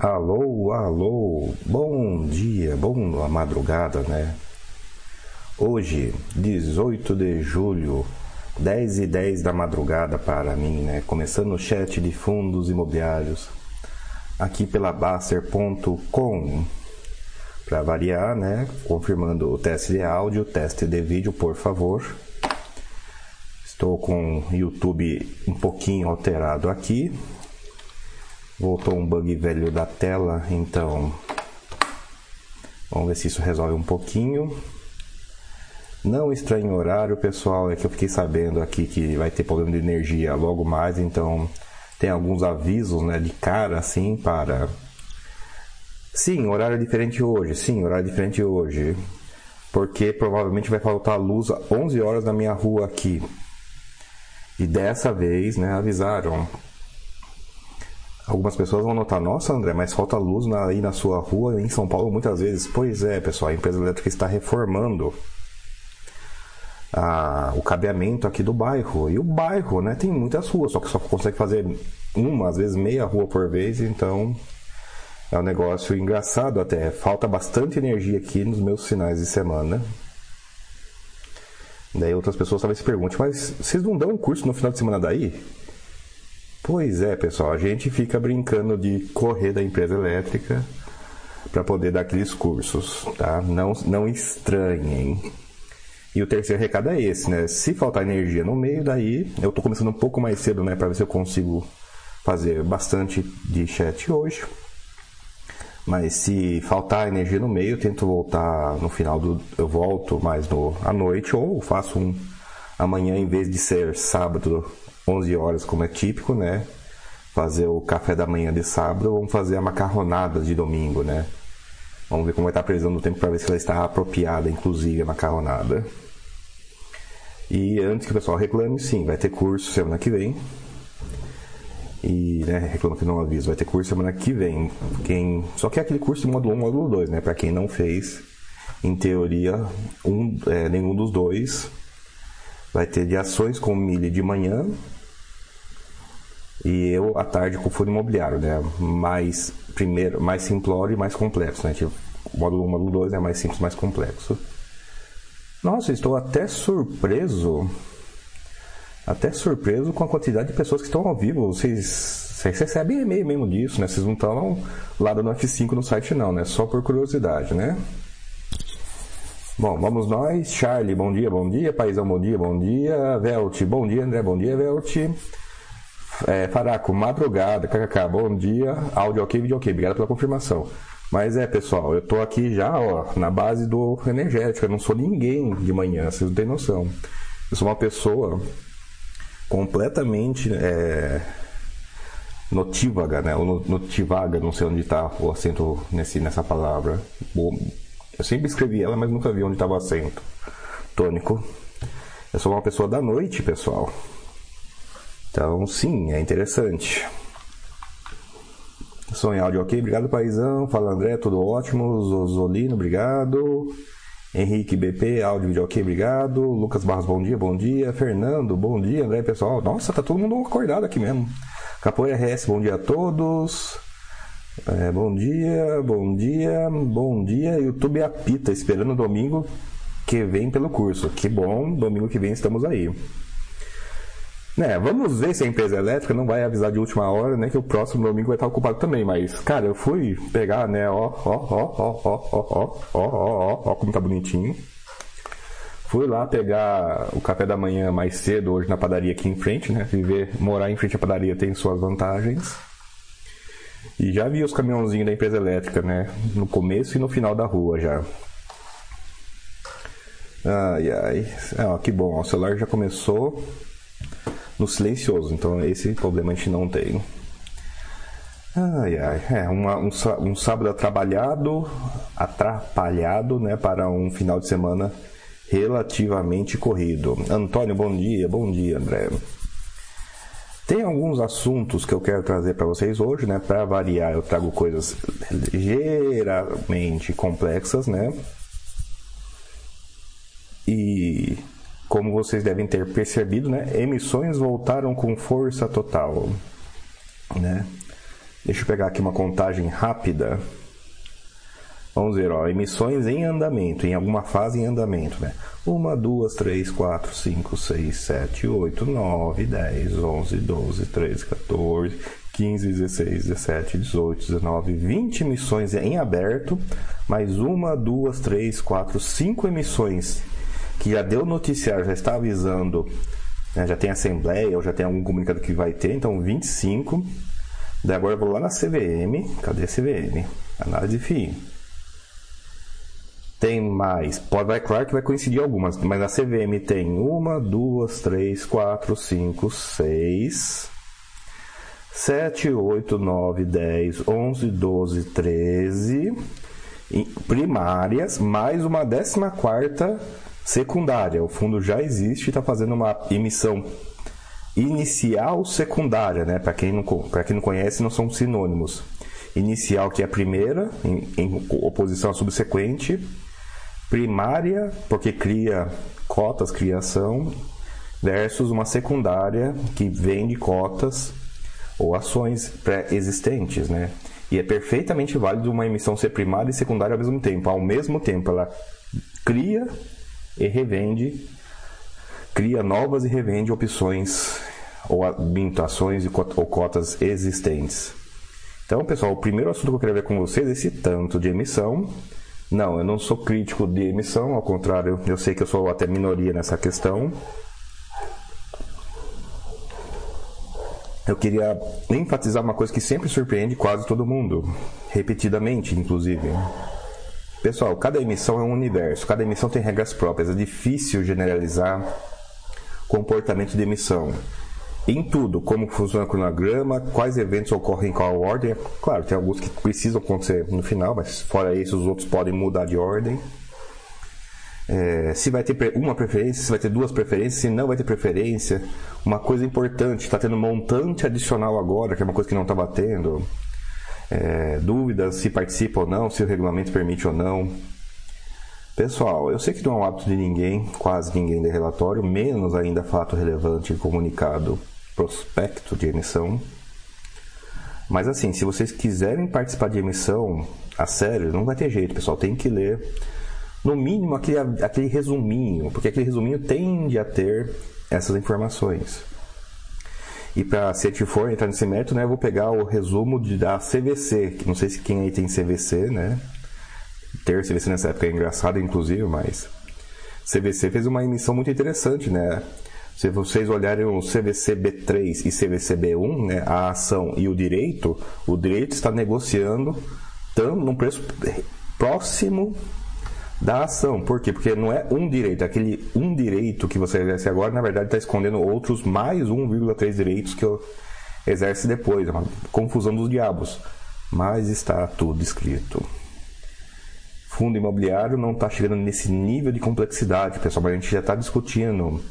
Alô, alô, bom dia, boa madrugada, né? Hoje, 18 de julho, 10 e 10 da madrugada para mim, né? Começando o chat de fundos imobiliários aqui pela Baster.com. Para variar, né? Confirmando o teste de áudio, teste de vídeo, por favor. Estou com o YouTube um pouquinho alterado aqui, Voltou um bug velho da tela, então vamos ver se isso resolve um pouquinho. Não estranho horário, pessoal, é que eu fiquei sabendo aqui que vai ter problema de energia logo mais, então tem alguns avisos, né, de cara assim para Sim, horário diferente hoje. Sim, horário diferente hoje. Porque provavelmente vai faltar luz a 11 horas na minha rua aqui. E dessa vez, né, avisaram Algumas pessoas vão notar, nossa André, mas falta luz na, aí na sua rua em São Paulo muitas vezes. Pois é, pessoal, a empresa elétrica está reformando a, o cabeamento aqui do bairro. E o bairro, né, tem muitas ruas, só que só consegue fazer uma, às vezes meia rua por vez, então é um negócio engraçado até. Falta bastante energia aqui nos meus finais de semana. Daí outras pessoas talvez se perguntem, mas vocês não dão um curso no final de semana daí? Pois é, pessoal, a gente fica brincando de correr da empresa elétrica para poder dar aqueles cursos, tá? Não, não estranhem. E o terceiro recado é esse, né? Se faltar energia no meio, daí eu tô começando um pouco mais cedo, né, para ver se eu consigo fazer bastante de chat hoje. Mas se faltar energia no meio, eu tento voltar no final do. Eu volto mais no, à noite, ou faço um amanhã, em vez de ser sábado, 11 horas, como é típico, né? Fazer o café da manhã de sábado, vamos fazer a macarronada de domingo, né? Vamos ver como vai estar a previsão do tempo para ver se ela está apropriada, inclusive, a macarronada. E antes que o pessoal reclame, sim, vai ter curso semana que vem. E, né, reclama que não aviso, vai ter curso semana que vem. Quem... Só que é aquele curso de módulo 1 módulo 2, né? Para quem não fez, em teoria, um, é, nenhum dos dois vai ter de ações com milho de manhã e eu à tarde com fundo imobiliário, né? Mais primeiro, mais simplório e mais complexo, né? O módulo 1, o módulo 2 é mais simples, mais complexo. Nossa, estou até surpreso. Até surpreso com a quantidade de pessoas que estão ao vivo. Vocês, vocês recebem e-mail mesmo disso, né? Vocês não estão lá no F5 no site não, né? Só por curiosidade, né? Bom, vamos nós. Charlie, bom dia, bom dia. Paizão, bom dia, bom dia. Velt, bom dia, André, bom dia, Velt. É, Faraco, madrugada, kkk, bom dia, áudio ok, vídeo ok, obrigado pela confirmação. Mas é, pessoal, eu tô aqui já, ó, na base do energético, eu não sou ninguém de manhã, vocês não têm noção. Eu sou uma pessoa completamente é, notívaga, né? Notivaga, não sei onde está o acento nesse, nessa palavra. Eu sempre escrevi ela, mas nunca vi onde estava o acento tônico. Eu sou uma pessoa da noite, pessoal. Então, sim, é interessante. Som em áudio ok, obrigado paizão. Fala André, tudo ótimo. Zolino, obrigado. Henrique BP, áudio vídeo ok, obrigado. Lucas Barros, bom dia, bom dia. Fernando, bom dia. André, pessoal. Nossa, tá todo mundo acordado aqui mesmo. Capoeira RS, bom dia a todos. É, bom dia, bom dia, bom dia. YouTube apita, esperando domingo que vem pelo curso. Que bom, domingo que vem estamos aí. Né, vamos ver se a empresa elétrica não vai avisar de última hora, né, que o próximo domingo vai estar ocupado também. Mas, cara, eu fui pegar, né, ó, ó, ó, ó, ó, ó, ó, ó, ó, ó, como tá bonitinho. Fui lá pegar o café da manhã mais cedo hoje na padaria aqui em frente, né? Viver, morar em frente à padaria tem suas vantagens. E já vi os caminhãozinhos da empresa elétrica, né? No começo e no final da rua já. Ai, ai. Ah, que bom, o celular já começou no silencioso. Então esse problema a gente não tem. Ai, ai, é uma, um, um sábado atrapalhado, atrapalhado, né, para um final de semana relativamente corrido. Antônio, bom dia, bom dia, André. Tem alguns assuntos que eu quero trazer para vocês hoje, né? Para variar, eu trago coisas geralmente complexas, né? E como vocês devem ter percebido, né, emissões voltaram com força total, né? Deixa eu pegar aqui uma contagem rápida. Vamos ver, ó, emissões em andamento, em alguma fase em andamento, né? 1, 2, 3, 4, 5, 6, 7, 8, 9, 10, 11, 12, 13, 14, 15, 16, 17, 18, 19, 20 emissões em aberto, mais uma, duas, três, quatro, cinco emissões que já deu noticiário, já está avisando, né, já tem assembleia ou já tem algum comunicado que vai ter, então 25. Daí agora eu vou lá na CVM, cadê a CVM? Análise de FII. Tem mais, pode, vai claro que vai coincidir algumas, mas na CVM tem uma, duas, três, quatro, cinco, seis, 7, 8, 9, 10, 11, 12, 13 primárias, mais uma 14 secundária. O fundo já existe e está fazendo uma emissão inicial secundária, né? Para quem, não, quem não conhece, não são sinônimos. Inicial, que é a primeira, em, em oposição à subsequente. Primária, porque cria cotas, criação, versus uma secundária que vende cotas ou ações pré-existentes, né? E é perfeitamente válido uma emissão ser primária e secundária ao mesmo tempo. Ao mesmo tempo, ela cria e revende, cria novas e revende opções ou ações ou cotas existentes. Então, pessoal, o primeiro assunto que eu queria ver com vocês é esse tanto de emissão. Não, eu não sou crítico de emissão, ao contrário, eu sei que eu sou até minoria nessa questão. eu queria enfatizar uma coisa que sempre surpreende quase todo mundo, repetidamente, inclusive. Pessoal, cada emissão é um universo, cada emissão tem regras próprias, é difícil generalizar comportamento de emissão. Em tudo, como funciona o cronograma, quais eventos ocorrem em qual ordem. Claro, tem alguns que precisam acontecer no final, mas fora isso, os outros podem mudar de ordem. É, se vai ter uma preferência, se vai ter duas preferências, se não vai ter preferência. Uma coisa importante, está tendo montante adicional agora, que é uma coisa que não estava tendo. É, dúvidas se participa ou não, se o regulamento permite ou não. Pessoal, eu sei que não é um hábito de ninguém, quase ninguém de relatório, menos ainda fato relevante comunicado prospecto de emissão. Mas assim, se vocês quiserem participar de emissão, a sério, não vai ter jeito, pessoal, tem que ler no mínimo aquele, aquele resuminho, porque aquele resuminho tende a ter essas informações. E para se a gente for entrar nesse método, né, eu vou pegar o resumo de, da CVC, que não sei se quem aí tem CVC, né? Ter CVC nessa época é engraçado, inclusive, mas CVC fez uma emissão muito interessante, né? Se vocês olharem o CVC B3 e CVC B1, né, a ação e o direito, o direito está negociando tão, num preço próximo da ação. Por quê? Porque não é um direito. Aquele um direito que você exerce agora, na verdade, está escondendo outros mais 1,3 direitos que eu exerce depois. É uma confusão dos diabos. Mas está tudo escrito. Fundo imobiliário não está chegando nesse nível de complexidade, pessoal, mas a gente já está discutindo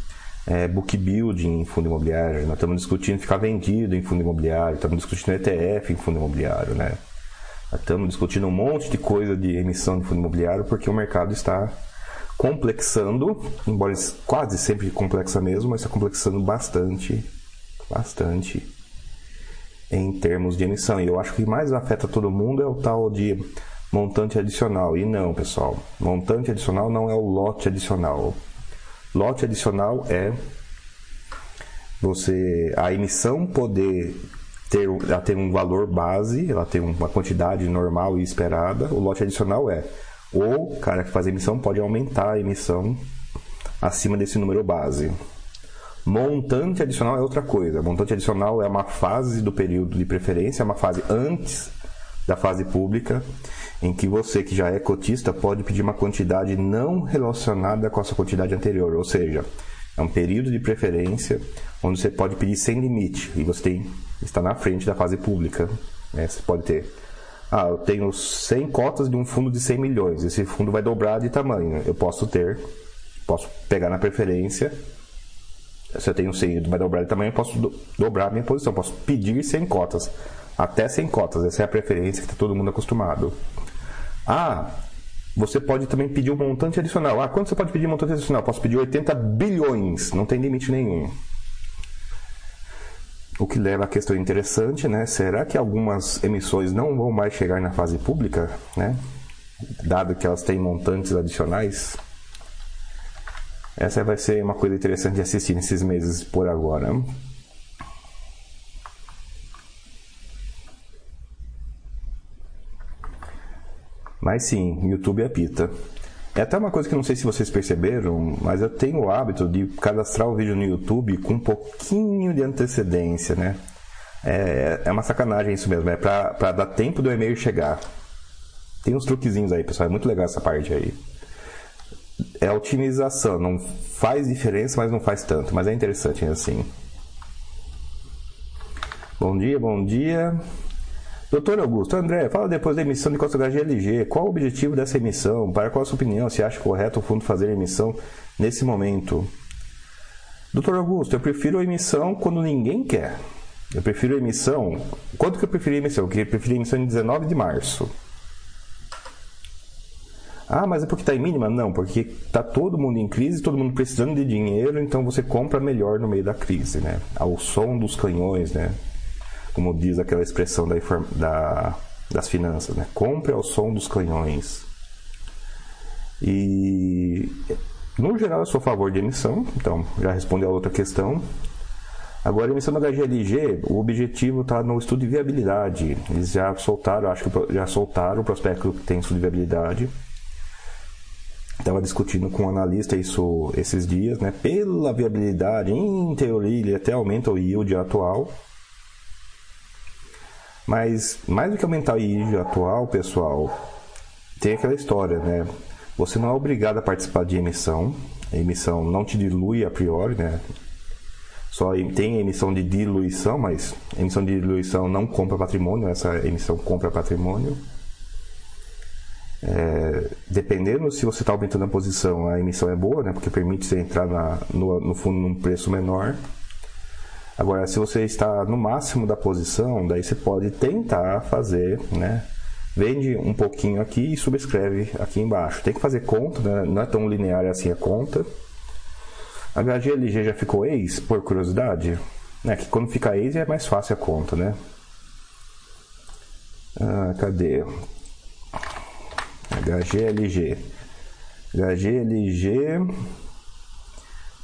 é, book building em fundo imobiliário, nós estamos discutindo ficar vendido em fundo imobiliário, estamos discutindo ETF em fundo imobiliário, né? Estamos discutindo um monte de coisa de emissão de fundo imobiliário porque o mercado está complexando, embora quase sempre complexa mesmo, mas está complexando bastante, bastante em termos de emissão. E eu acho que mais afeta todo mundo é o tal de montante adicional. E não, pessoal, montante adicional não é o lote adicional. Lote adicional é você a emissão poder ter, ela tem um valor base, ela tem uma quantidade normal e esperada. O lote adicional é o cara que faz a emissão pode aumentar a emissão acima desse número base. Montante adicional é outra coisa. Montante adicional é uma fase do período de preferência, é uma fase antes da fase pública, em que você que já é cotista pode pedir uma quantidade não relacionada com a sua quantidade anterior, ou seja, é um período de preferência onde você pode pedir sem limite e você tem, está na frente da fase pública. Né? Você pode ter, ah, eu tenho 100 cotas de um fundo de 100 milhões, esse fundo vai dobrar de tamanho. Eu posso ter, posso pegar na preferência, se eu tenho 100 vai dobrar de tamanho, eu posso do, dobrar a minha posição, posso pedir 100 cotas, até 100 cotas, essa é a preferência que está todo mundo acostumado. Ah, você pode também pedir um montante adicional. Ah, quanto você pode pedir um montante adicional? Posso pedir 80 bilhões, não tem limite nenhum. O que leva a questão interessante, né? Será que algumas emissões não vão mais chegar na fase pública, né? Dado que elas têm montantes adicionais? Essa vai ser uma coisa interessante de assistir nesses meses por agora. Mas sim, YouTube apita. É até uma coisa que não sei se vocês perceberam, mas eu tenho o hábito de cadastrar o vídeo no YouTube com um pouquinho de antecedência, né? É, é uma sacanagem isso mesmo, é pra, dar tempo do e-mail chegar. Tem uns truquezinhos aí, pessoal, é muito legal essa parte aí. É otimização, não faz diferença, mas não faz tanto, mas é interessante assim. Bom dia, bom dia. Doutor Augusto, André, fala depois da emissão de Costa GLG. Qual o objetivo dessa emissão? Para qual a sua opinião? Se acha correto o fundo fazer a emissão nesse momento? Doutor Augusto, eu prefiro a emissão quando ninguém quer. Eu prefiro a emissão. Quanto que eu preferi a emissão? Eu preferi a emissão em 19 de março. Ah, mas é porque está em mínima? Não, porque está todo mundo em crise, todo mundo precisando de dinheiro, então você compra melhor no meio da crise, né? Ao som dos canhões, né? Como diz aquela expressão da, da, das finanças, né? Compre ao som dos canhões. E no geral eu sou a favor de emissão, então já respondi a outra questão. Agora, a emissão da HGLG, o objetivo está no estudo de viabilidade. Eles já soltaram, acho que já soltaram o prospecto que tem estudo de viabilidade. Estava discutindo com um analista isso esses dias, né? Pela viabilidade, em teoria, ele até aumenta o yield atual. Mas mais do que aumentar o IID atual, pessoal, tem aquela história, né? Você não é obrigado a participar de emissão. A emissão não te dilui a priori, né? Só tem emissão de diluição, mas emissão de diluição não compra patrimônio, essa emissão compra patrimônio. É, dependendo se você está aumentando a posição, a emissão é boa, né? Porque permite você entrar na, no, no fundo num preço menor. Agora, se você está no máximo da posição, daí você pode tentar fazer, né? Vende um pouquinho aqui e subscreve aqui embaixo. Tem que fazer conta, né? não é tão linear assim a conta. HGLG já ficou ex, por curiosidade? É que quando fica ex é mais fácil a conta, né? Ah, cadê? HGLG. HGLG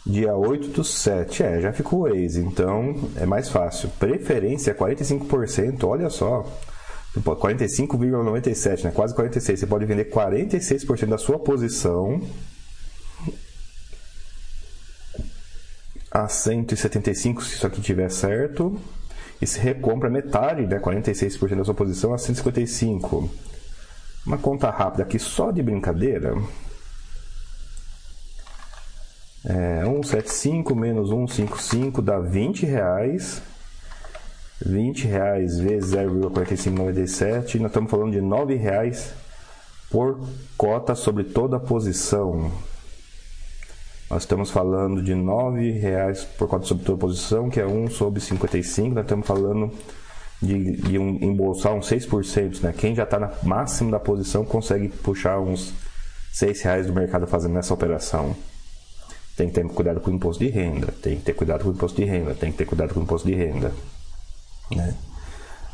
Dia 8 do 7. É, já ficou ex, então é mais fácil. Preferência 45%, olha só. 45,97, né? Quase 46. Você pode vender 46% da sua posição a 175, se isso aqui tiver certo. E se recompra metade, né? 46% da sua posição a 155. Uma conta rápida aqui só de brincadeira. É, 175 menos 155 dá 20 reais. 20 reais vezes 0,4597. Nós estamos falando de 9 reais por cota sobre toda a posição. Nós estamos falando de 9 reais por cota sobre toda a posição, que é 1 sobre 55. Nós estamos falando de, de um, embolsar uns 6%. Né? Quem já está na máximo da posição consegue puxar uns 6 reais do mercado fazendo essa operação. Tem que ter cuidado com o imposto de renda, tem que ter cuidado com o imposto de renda, tem que ter cuidado com o imposto de renda. Né?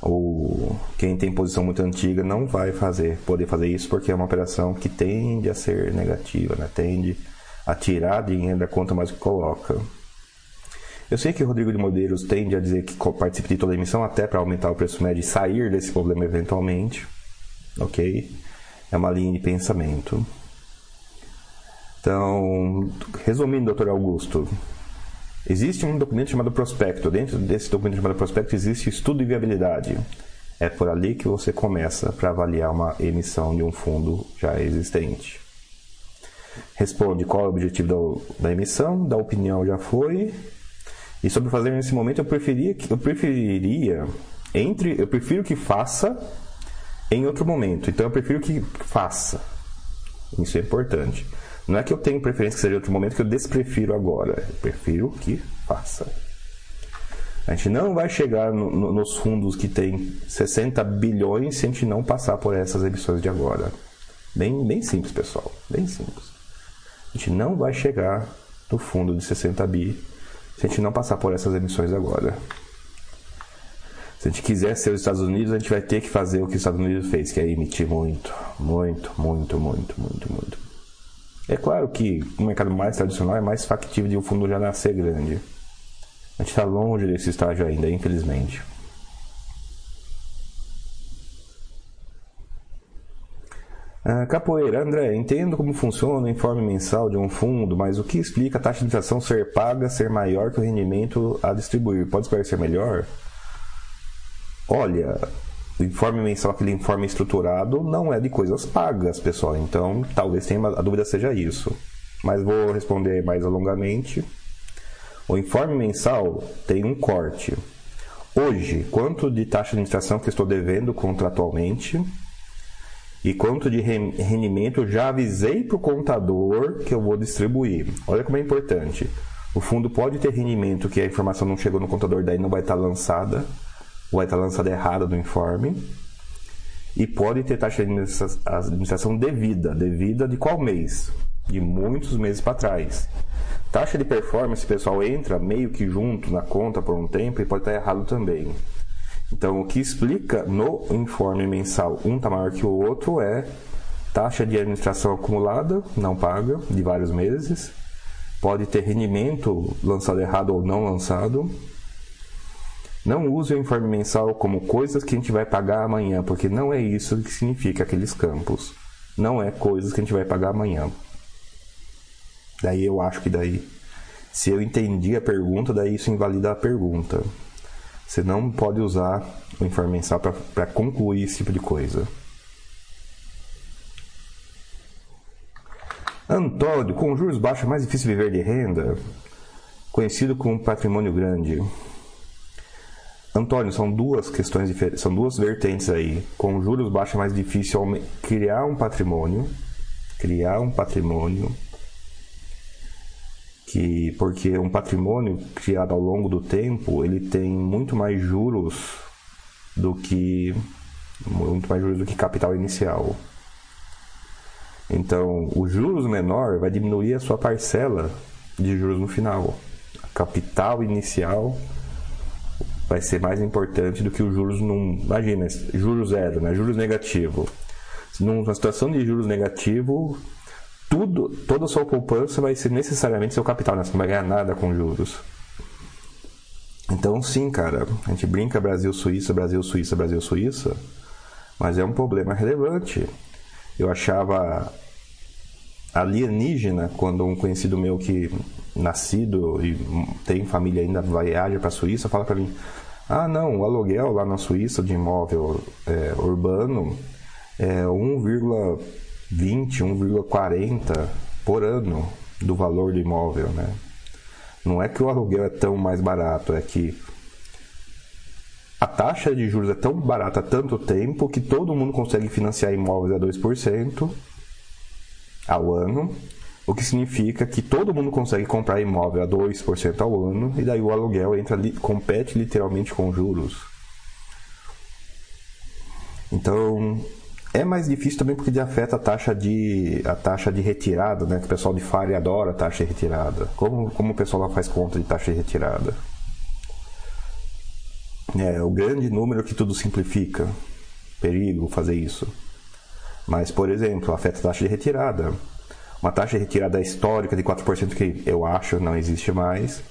O, quem tem posição muito antiga não vai fazer, poder fazer isso porque é uma operação que tende a ser negativa, né? tende a tirar dinheiro da conta mais que coloca. Eu sei que o Rodrigo de Modeiros tende a dizer que participe de toda a emissão até para aumentar o preço médio e sair desse problema eventualmente. Ok? É uma linha de pensamento. Então, resumindo, doutor Augusto, existe um documento chamado prospecto. Dentro desse documento chamado prospecto existe estudo de viabilidade. É por ali que você começa para avaliar uma emissão de um fundo já existente. Responde qual é o objetivo da, da emissão, da opinião já foi. E sobre fazer nesse momento, eu preferia eu preferiria entre eu prefiro que faça em outro momento. Então eu prefiro que faça. Isso é importante. Não é que eu tenho preferência que seja outro momento que eu desprefiro agora. Eu prefiro que faça. A gente não vai chegar no, no, nos fundos que tem 60 bilhões se a gente não passar por essas emissões de agora. Bem, bem simples, pessoal. Bem simples. A gente não vai chegar no fundo de 60 bi se a gente não passar por essas emissões agora. Se a gente quiser ser os Estados Unidos, a gente vai ter que fazer o que os Estados Unidos fez, que é emitir muito, muito, muito, muito, muito, muito. É claro que o mercado mais tradicional é mais factível de o fundo já nascer grande. A gente está longe desse estágio ainda, infelizmente. Ah, capoeira, André, entendo como funciona o informe mensal de um fundo, mas o que explica a taxa de inflação ser paga ser maior que o rendimento a distribuir? Pode esclarecer melhor? olha, o informe mensal, aquele informe estruturado, não é de coisas pagas, pessoal. Então, talvez tenha a dúvida seja isso. Mas vou responder mais alongamente. O informe mensal tem um corte. Hoje, quanto de taxa de administração que estou devendo contratualmente e quanto de rendimento já avisei para o contador que eu vou distribuir. Olha como é importante. O fundo pode ter rendimento que a informação não chegou no contador, daí não vai estar lançada vai estar lançada errada no informe e pode ter taxa de administração devida. Devida de qual mês? De muitos meses para trás. Taxa de performance, pessoal, entra meio que junto na conta por um tempo e pode estar errado também. Então, o que explica no informe mensal um está maior que o outro é taxa de administração acumulada, não paga, de vários meses. Pode ter rendimento lançado errado ou não lançado não use o informe mensal como coisas que a gente vai pagar amanhã, porque não é isso que significa aqueles campos. Não é coisas que a gente vai pagar amanhã. Daí eu acho que daí, se eu entendi a pergunta, daí isso invalida a pergunta. Você não pode usar o informe mensal para concluir esse tipo de coisa. Antônio, com juros baixos é mais difícil viver de renda? Conhecido como patrimônio grande. Antônio, são duas questões diferentes, são duas vertentes aí. Com juros baixos é mais difícil criar um patrimônio, criar um patrimônio que porque um patrimônio criado ao longo do tempo, ele tem muito mais juros do que muito mais juros do que capital inicial. Então, os juros menor vai diminuir a sua parcela de juros no final. Capital inicial vai ser mais importante do que os juros num. Imagina, juros zero, né? juros negativo. Numa situação de juros negativo, tudo, toda a sua poupança vai ser necessariamente seu capital, né? Você não vai ganhar nada com juros. Então, sim, cara, a gente brinca Brasil-Suíça, Brasil-Suíça, Brasil-Suíça, mas é um problema relevante. Eu achava alienígena quando um conhecido meu que nascido e tem família ainda viaja para a Suíça fala para mim ah, não, o aluguel lá na Suíça de imóvel é, urbano é 1,20, 1,40 por ano do valor do imóvel, né? Não é que o aluguel é tão mais barato, é que a taxa de juros é tão barata há tanto tempo que todo mundo consegue financiar imóveis a 2% ao ano o que significa que todo mundo consegue comprar imóvel a 2% ao ano e daí o aluguel entra compete literalmente com juros. Então, é mais difícil também porque afeta a taxa de a taxa de retirada, né? Que o pessoal de Fire adora a taxa de retirada. Como, como o pessoal lá faz conta de taxa de retirada? É o grande número que tudo simplifica. Perigo fazer isso. Mas, por exemplo, afeta a taxa de retirada uma taxa de retirada histórica de 4% que eu acho não existe mais,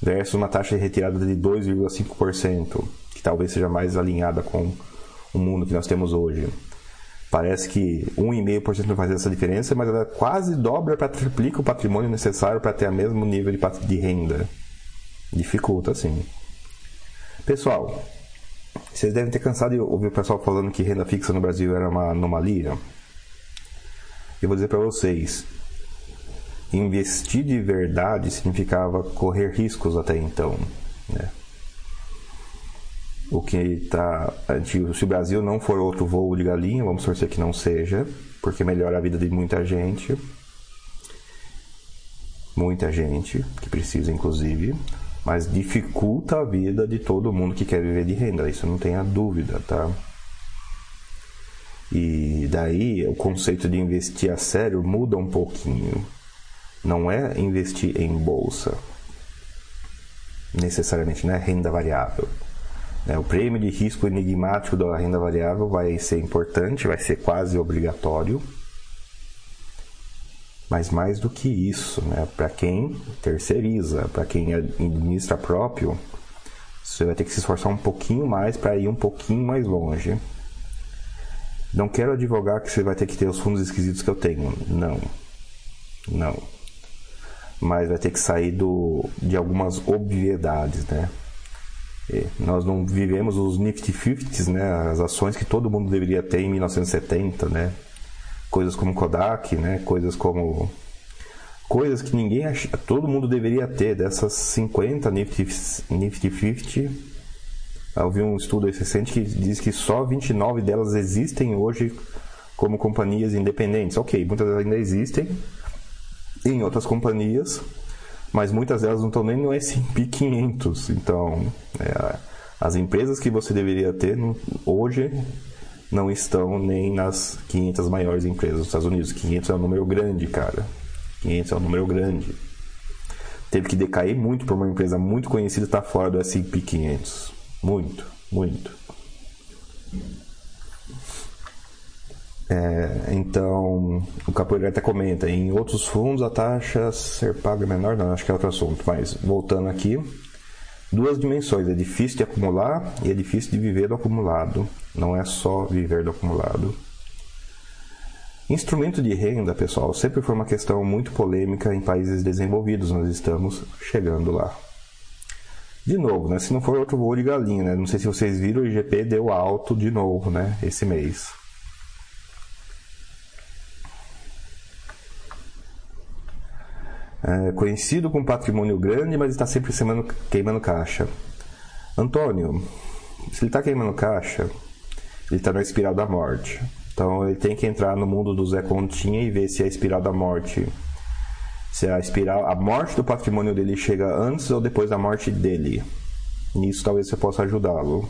versus uma taxa de retirada de 2,5%, que talvez seja mais alinhada com o mundo que nós temos hoje. Parece que 1,5% não faz essa diferença, mas ela quase dobra para triplica o patrimônio necessário para ter o mesmo nível de, de renda. Dificulta, sim. Pessoal, vocês devem ter cansado de ouvir o pessoal falando que renda fixa no Brasil era uma anomalia. Eu vou dizer para vocês, investir de verdade significava correr riscos até então. Né? O que está. Se o Brasil não for outro voo de galinha, vamos torcer que não seja, porque melhora a vida de muita gente. Muita gente, que precisa inclusive, mas dificulta a vida de todo mundo que quer viver de renda, isso não tenha dúvida, tá? E daí o conceito de investir a sério muda um pouquinho não é investir em bolsa, necessariamente, não é renda variável. É, o prêmio de risco enigmático da renda variável vai ser importante, vai ser quase obrigatório. Mas mais do que isso, né, para quem terceiriza, para quem administra próprio, você vai ter que se esforçar um pouquinho mais para ir um pouquinho mais longe. Não quero advogar que você vai ter que ter os fundos esquisitos que eu tenho. Não. Não. Mas vai ter que sair do, de algumas obviedades, né? nós não vivemos os Nifty 50s, né? As ações que todo mundo deveria ter em 1970, né? Coisas como Kodak, né? Coisas como coisas que ninguém ach... todo mundo deveria ter dessas 50 Nifty, Nifty 50 eu vi um estudo recente que diz que só 29 delas existem hoje como companhias independentes ok, muitas ainda existem em outras companhias mas muitas delas não estão nem no S&P 500. Então, é, as empresas que você deveria ter hoje não estão nem nas 500 maiores empresas dos Estados Unidos. 500 é um número grande, cara. 500 é um número grande. Teve que decair muito para uma empresa muito conhecida estar fora do S&P 500. Muito, muito. É, então, o Capoeira até comenta, em outros fundos a taxa ser paga é menor, não, acho que é outro assunto, mas voltando aqui, duas dimensões, é difícil de acumular e é difícil de viver do acumulado, não é só viver do acumulado. Instrumento de renda, pessoal, sempre foi uma questão muito polêmica em países desenvolvidos, nós estamos chegando lá. De novo, né? Se não for outro voo de galinha, né? Não sei se vocês viram, o IGP deu alto de novo, né? Esse mês. É conhecido com patrimônio grande, mas está sempre semando, queimando caixa. Antônio, se ele está queimando caixa, ele está na espiral da morte. Então ele tem que entrar no mundo do Zé Continha e ver se a espiral da morte, se a espiral, a morte do patrimônio dele chega antes ou depois da morte dele. Nisso talvez você possa ajudá-lo.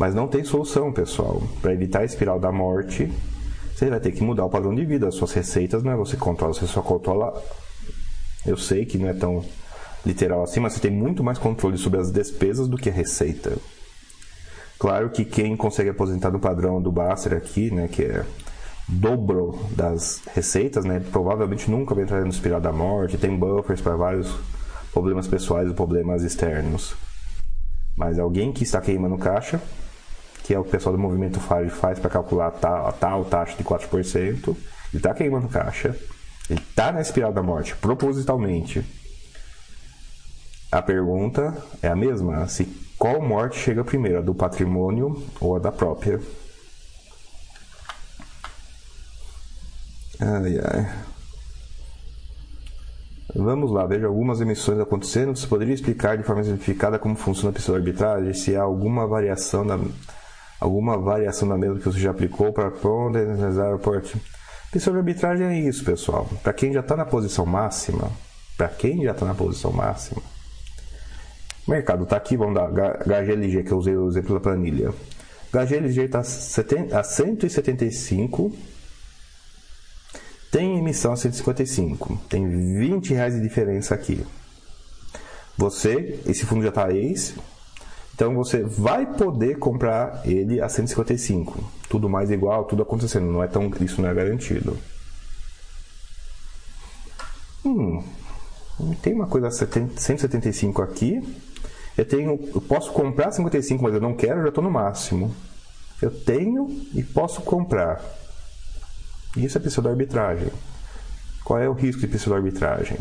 Mas não tem solução, pessoal. Para evitar a espiral da morte, você vai ter que mudar o padrão de vida. As suas receitas não é você controla, você só controla eu sei que não é tão literal assim, mas você tem muito mais controle sobre as despesas do que a receita. Claro que quem consegue aposentar no padrão do Basser aqui, né, que é dobro das receitas, né, provavelmente nunca vai entrar no espiral da morte, tem buffers para vários problemas pessoais e problemas externos. Mas alguém que está queimando caixa, que é o pessoal do movimento FARE faz para calcular tal, tal taxa de 4%, ele está queimando caixa ele está na espiral da morte, propositalmente. A pergunta é a mesma: se qual morte chega primeiro, a do patrimônio ou a da própria? Ai, ai. Vamos lá, veja algumas emissões acontecendo. Você poderia explicar de forma simplificada como funciona a pessoa arbitragem? Se há alguma variação da alguma variação da mesma que você já aplicou para ponderizar o porte? Pensão de arbitragem é isso, pessoal. Para quem já está na posição máxima, para quem já está na posição máxima, o mercado está aqui, vamos dar HGLG, que eu usei o exemplo da planilha. HGLG está a 175, tem emissão a 155, tem 20 reais de diferença aqui. Você, esse fundo já está ex, então você vai poder comprar ele a 155. Tudo mais igual, tudo acontecendo. Não é tão, isso não é garantido. Hum, tem uma coisa 175 aqui. Eu tenho, eu posso comprar 55, mas eu não quero, eu já estou no máximo. Eu tenho e posso comprar. Isso é pseudo-arbitragem. Qual é o risco de pseudo-arbitragem?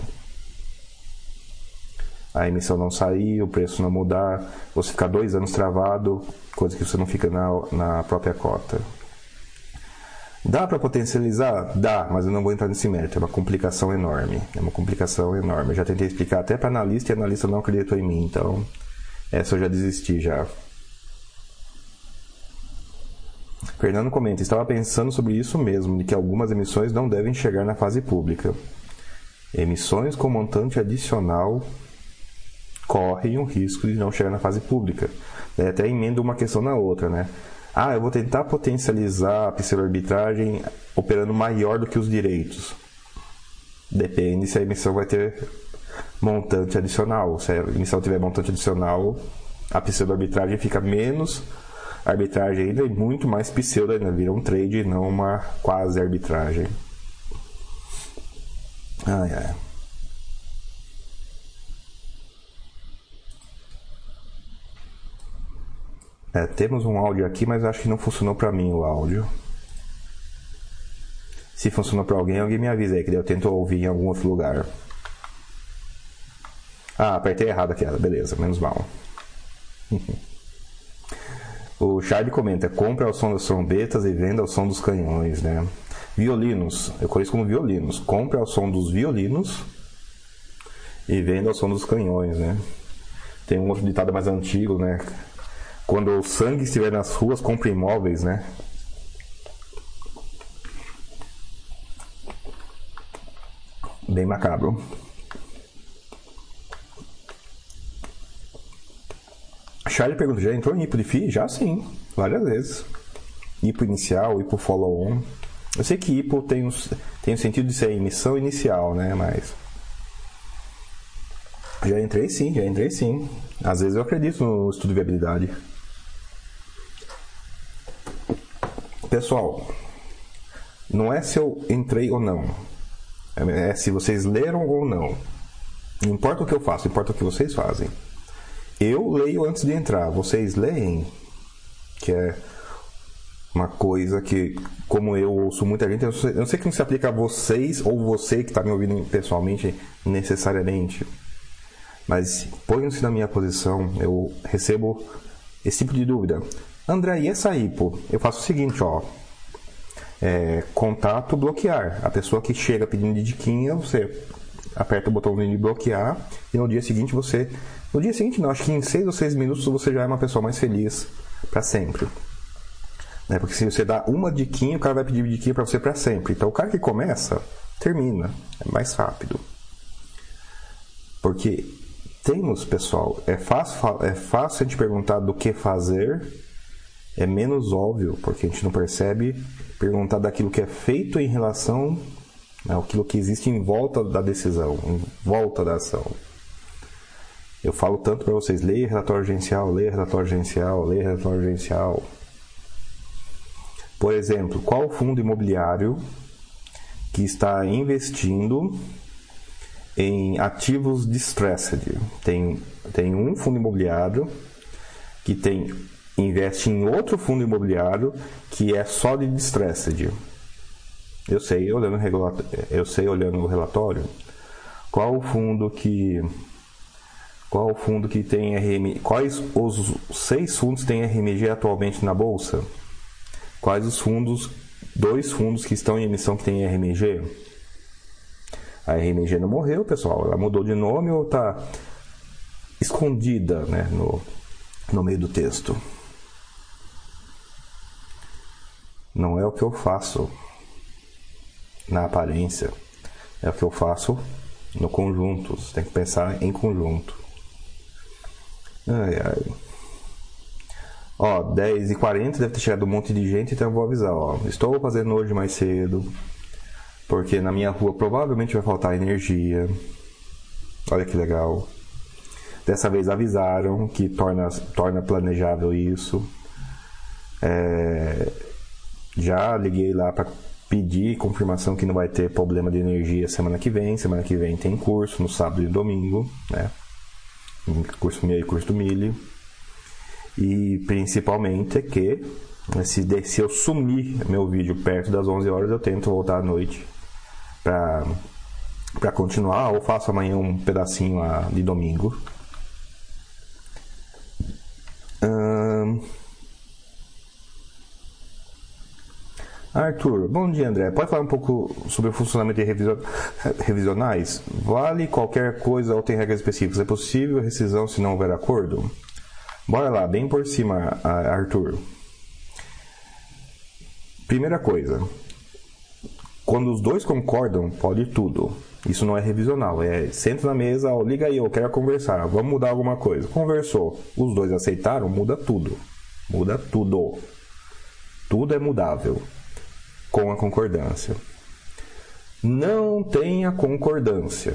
A emissão não sair, o preço não mudar, você ficar dois anos travado, coisa que você não fica na, na própria cota. Dá para potencializar? Dá, mas eu não vou entrar nesse mérito. É uma complicação enorme. É uma complicação enorme. Eu já tentei explicar até para analista e analista não acreditou em mim. Então, essa eu já desisti já. Fernando comenta: estava pensando sobre isso mesmo, de que algumas emissões não devem chegar na fase pública. Emissões com montante adicional correm o risco de não chegar na fase pública. É, até emenda uma questão na outra, né? Ah, eu vou tentar potencializar a pseudo-arbitragem operando maior do que os direitos. Depende se a emissão vai ter montante adicional. Se a emissão tiver montante adicional, a pseudo-arbitragem fica menos arbitragem ainda e muito mais pseudo ainda, vira um trade e não uma quase arbitragem. Ai, ai. É, temos um áudio aqui, mas acho que não funcionou para mim o áudio. Se funcionou para alguém, alguém me avisa aí, que eu tento ouvir em algum outro lugar. Ah, apertei errado aqui, beleza, menos mal. o Charlie comenta: compre ao som das trombetas e venda ao som dos canhões, né? Violinos, eu conheço como violinos. Compre ao som dos violinos e venda ao som dos canhões, né? Tem um outro ditado mais antigo, né? Quando o sangue estiver nas ruas, compre imóveis, né? Bem macabro. Charlie pergunta: já entrou em IPO de FII? Já sim, várias vezes. IPO inicial, IPO follow-on. Eu sei que IPO tem, um, tem o sentido de ser emissão inicial, né? Mas. Já entrei sim, já entrei sim. Às vezes eu acredito no estudo de viabilidade. Pessoal, não é se eu entrei ou não. É se vocês leram ou não. Não importa o que eu faço, importa o que vocês fazem. Eu leio antes de entrar, vocês leem, que é uma coisa que, como eu ouço muita gente, eu sei, eu sei que não se aplica a vocês ou você que está me ouvindo pessoalmente necessariamente, mas ponham-se na minha posição, eu recebo esse tipo de dúvida. André, e essa IPO? Eu faço o seguinte, ó. É, contato bloquear. A pessoa que chega pedindo de diquinha, você aperta o botãozinho de bloquear e no dia seguinte você. No dia seguinte não, acho que em 6 ou 6 minutos você já é uma pessoa mais feliz para sempre. Né? Porque se você dá uma diquinha, o cara vai pedir diquinha para você para sempre. Então o cara que começa, termina. É mais rápido. Porque temos, pessoal, é fácil, é fácil a gente perguntar do que fazer é menos óbvio, porque a gente não percebe perguntar daquilo que é feito em relação àquilo que existe em volta da decisão, em volta da ação. Eu falo tanto para vocês, leia relatório agencial, leia relatório agencial, leia relatório agencial. Por exemplo, qual fundo imobiliário que está investindo em ativos distressed? Tem, tem um fundo imobiliário que tem investe em outro fundo imobiliário que é só de distressed. Eu sei, olhando eu sei olhando o relatório, qual o fundo que qual o fundo que tem RMG, quais os seis fundos têm RMG atualmente na bolsa? Quais os fundos, dois fundos que estão em emissão que têm RMG? A RMG não morreu, pessoal, ela mudou de nome ou está escondida, né, no, no meio do texto? Não é o que eu faço na aparência, é o que eu faço no conjunto. Você tem que pensar em conjunto. Ai, ai. Ó, 10 e 40 deve ter chegado um monte de gente, então eu vou avisar, ó. Estou fazendo hoje mais cedo, porque na minha rua provavelmente vai faltar energia. Olha que legal. Dessa vez avisaram que torna, torna planejável isso. É, já liguei lá para pedir confirmação que não vai ter problema de energia semana que vem. Semana que vem tem curso no sábado e domingo, né? Curso meu e curso do milho. E principalmente é que se, se eu sumir meu vídeo perto das 11 horas, eu tento voltar à noite para para continuar ou faço amanhã um pedacinho de domingo. Hum... Arthur, bom dia André. Pode falar um pouco sobre o funcionamento de revisionais? Vale qualquer coisa ou tem regras específicas? É possível rescisão se não houver acordo? Bora lá, bem por cima, Arthur. Primeira coisa, quando os dois concordam, pode tudo. Isso não é revisional, é senta na mesa, ó, liga aí, eu quero conversar, vamos mudar alguma coisa. Conversou, os dois aceitaram, muda tudo. Muda tudo. Tudo é mudável com a concordância. Não tenha concordância.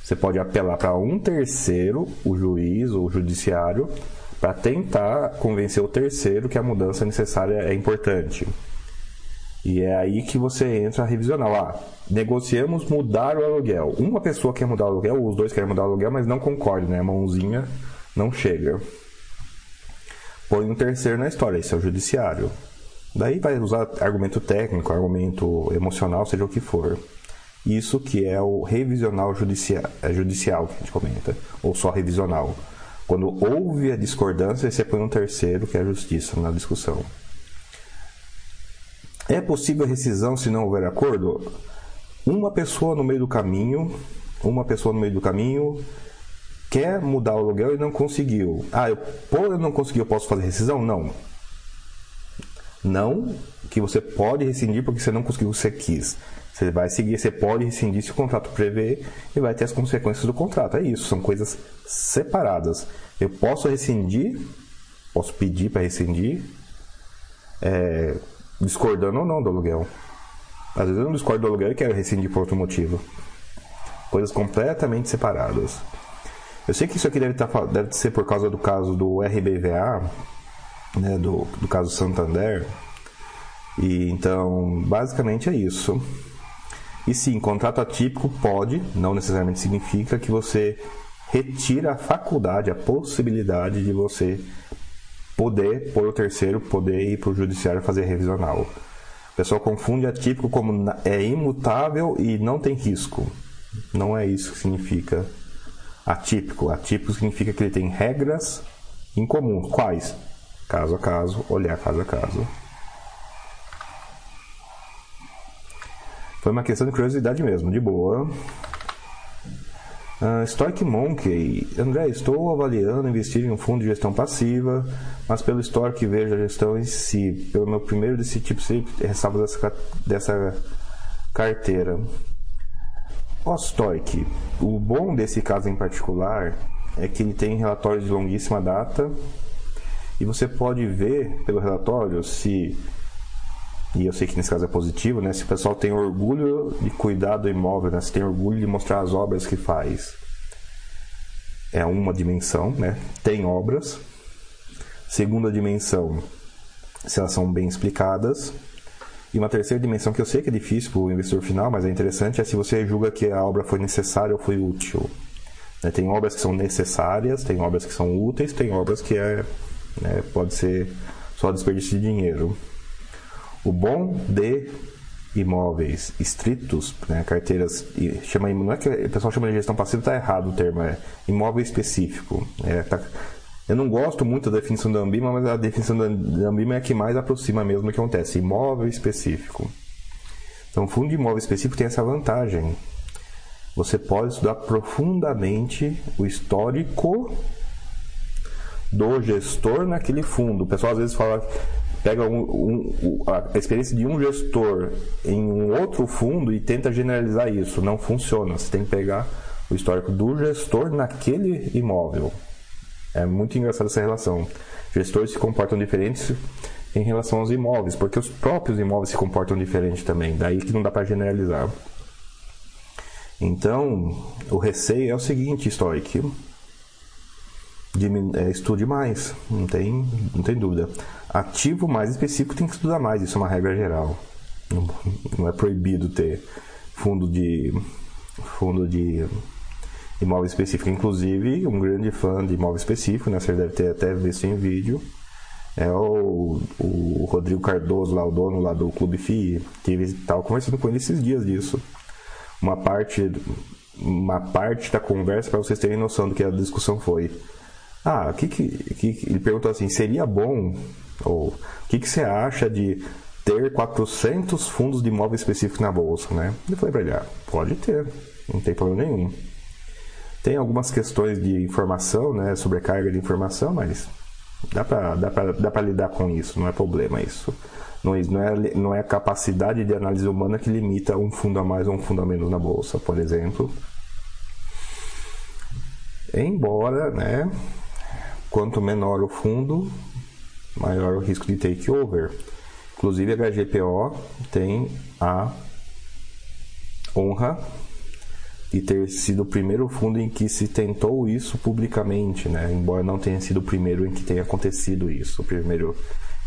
Você pode apelar para um terceiro, o juiz ou o judiciário, para tentar convencer o terceiro que a mudança necessária é importante. E é aí que você entra a revisional. Ah, negociamos mudar o aluguel. Uma pessoa quer mudar o aluguel, ou os dois querem mudar o aluguel, mas não concordam, né? A mãozinha não chega. Põe um terceiro na história, esse é o judiciário. Daí vai usar argumento técnico, argumento emocional, seja o que for. Isso que é o revisional judicial, é judicial que a gente comenta, ou só revisional. Quando houve a discordância, você põe um terceiro, que é a justiça, na discussão. É possível rescisão se não houver acordo? Uma pessoa no meio do caminho, uma pessoa no meio do caminho quer mudar o aluguel e não conseguiu. Ah, eu, por eu não conseguir, eu posso fazer rescisão? Não. Não que você pode rescindir porque você não conseguiu o que você quis. Você vai seguir, você pode rescindir se o contrato prevê e vai ter as consequências do contrato. É isso, são coisas separadas. Eu posso rescindir, posso pedir para rescindir, é, discordando ou não do aluguel. Às vezes eu não discordo do aluguel e quero rescindir por outro motivo. Coisas completamente separadas. Eu sei que isso aqui deve, tá deve ser por causa do caso do RBVA, né, do, do caso Santander. E então, basicamente é isso. E sim, contrato atípico pode, não necessariamente significa que você retira a faculdade, a possibilidade de você poder, por o terceiro, poder ir para o judiciário fazer revisional. O pessoal confunde atípico como é imutável e não tem risco. Não é isso que significa atípico. Atípico significa que ele tem regras incomuns. Quais? Caso a caso, olhar caso a caso. Foi uma questão de curiosidade mesmo, de boa. Uh, Stoic Monkey. André, estou avaliando investir em um fundo de gestão passiva, mas pelo histórico que vejo a gestão em si, pelo meu primeiro desse tipo, sempre ressalvo dessa, dessa carteira. Ó, Stoic, o bom desse caso em particular é que ele tem relatórios de longuíssima data e você pode ver pelo relatório se e eu sei que nesse caso é positivo, né? Se o pessoal tem orgulho de cuidar do imóvel, né? se tem orgulho de mostrar as obras que faz, é uma dimensão, né? Tem obras. Segunda dimensão, se elas são bem explicadas. E uma terceira dimensão que eu sei que é difícil para o investidor final, mas é interessante, é se você julga que a obra foi necessária ou foi útil. Né? Tem obras que são necessárias, tem obras que são úteis, tem obras que é, né, pode ser só desperdício de dinheiro. O bom de imóveis estritos, né, carteiras, chama, não é que o pessoal chama de gestão passiva, está errado o termo, é imóvel específico. É, tá, eu não gosto muito da definição da Ambima, mas a definição da Ambima é a que mais aproxima mesmo do que acontece, imóvel específico. Então, fundo de imóvel específico tem essa vantagem. Você pode estudar profundamente o histórico do gestor naquele fundo. O pessoal às vezes fala pega um, um, a experiência de um gestor em um outro fundo e tenta generalizar isso. Não funciona. Você tem que pegar o histórico do gestor naquele imóvel. É muito engraçada essa relação. Gestores se comportam diferentes em relação aos imóveis, porque os próprios imóveis se comportam diferente também. Daí que não dá para generalizar. Então, o receio é o seguinte, Stoic. É, estude mais, não tem, não tem dúvida ativo mais específico tem que estudar mais, isso é uma regra geral. Não, é proibido ter fundo de fundo de imóvel específico. Inclusive, um grande fã de imóvel específico, né? Você deve ter até visto em vídeo. É o, o Rodrigo Cardoso, lá, o dono lá do Clube FI, que estava conversando com ele esses dias disso. Uma parte, uma parte da conversa, para vocês terem noção do que a discussão foi. Ah, o que, que, que ele perguntou assim: seria bom ou o que, que você acha de ter 400 fundos de imóvel específico na bolsa, né? Eu falei para ele, ah, pode ter, não tem problema nenhum. Tem algumas questões de informação, né, sobrecarga de informação, mas dá para dá pra, dá pra lidar com isso, não é problema isso. Não é, não, é, não é a capacidade de análise humana que limita um fundo a mais ou um fundo a menos na bolsa, por exemplo. Embora, né, quanto menor o fundo, maior o risco de takeover. Inclusive a HGPO tem a honra e ter sido o primeiro fundo em que se tentou isso publicamente, né? Embora não tenha sido o primeiro em que tenha acontecido isso. O primeiro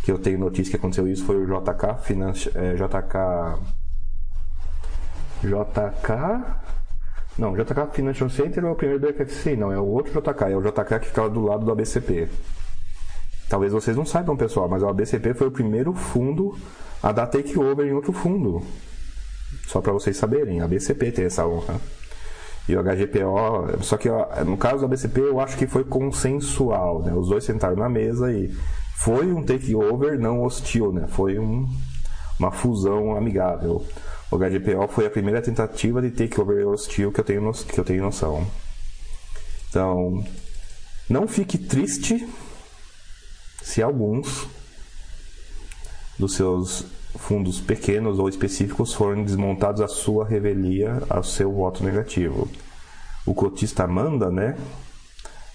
que eu tenho notícia que aconteceu isso foi o JK Finance, é, JK JK não, JK Financial Center é o primeiro do FFC, não, é o outro JK, é o JK que ficava do lado do ABCP. Talvez vocês não saibam, pessoal, mas o ABCP foi o primeiro fundo a dar takeover em outro fundo. Só para vocês saberem, a ABCP tem essa honra. E o HGPO, só que no caso do ABCP eu acho que foi consensual, né? Os dois sentaram na mesa e foi um takeover não hostil, né? Foi um, uma fusão amigável. O HGPO foi a primeira tentativa de takeover hostil que eu tenho, que eu tenho noção. Então, não fique triste se alguns dos seus fundos pequenos ou específicos forem desmontados à sua revelia, ao seu voto negativo. O cotista manda, né?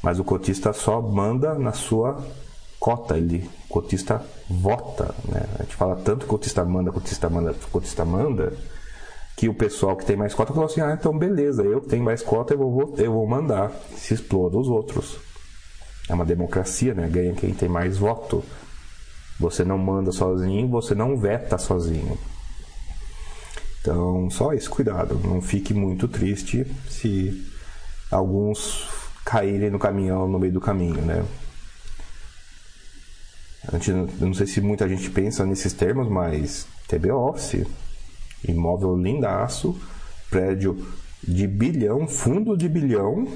Mas o cotista só manda na sua cota, ele cotista vota, né? A gente fala tanto cotista manda, cotista manda, cotista manda, que o pessoal que tem mais cota falou assim: "Ah, então beleza, eu tenho mais cota, eu vou eu vou mandar, se exploda os outros". É uma democracia, né? Ganha quem tem mais voto. Você não manda sozinho, você não veta sozinho. Então, só esse cuidado. Não fique muito triste se alguns caírem no caminhão no meio do caminho, né? Eu não sei se muita gente pensa nesses termos, mas TB Office, imóvel lindaço, prédio de bilhão, fundo de bilhão,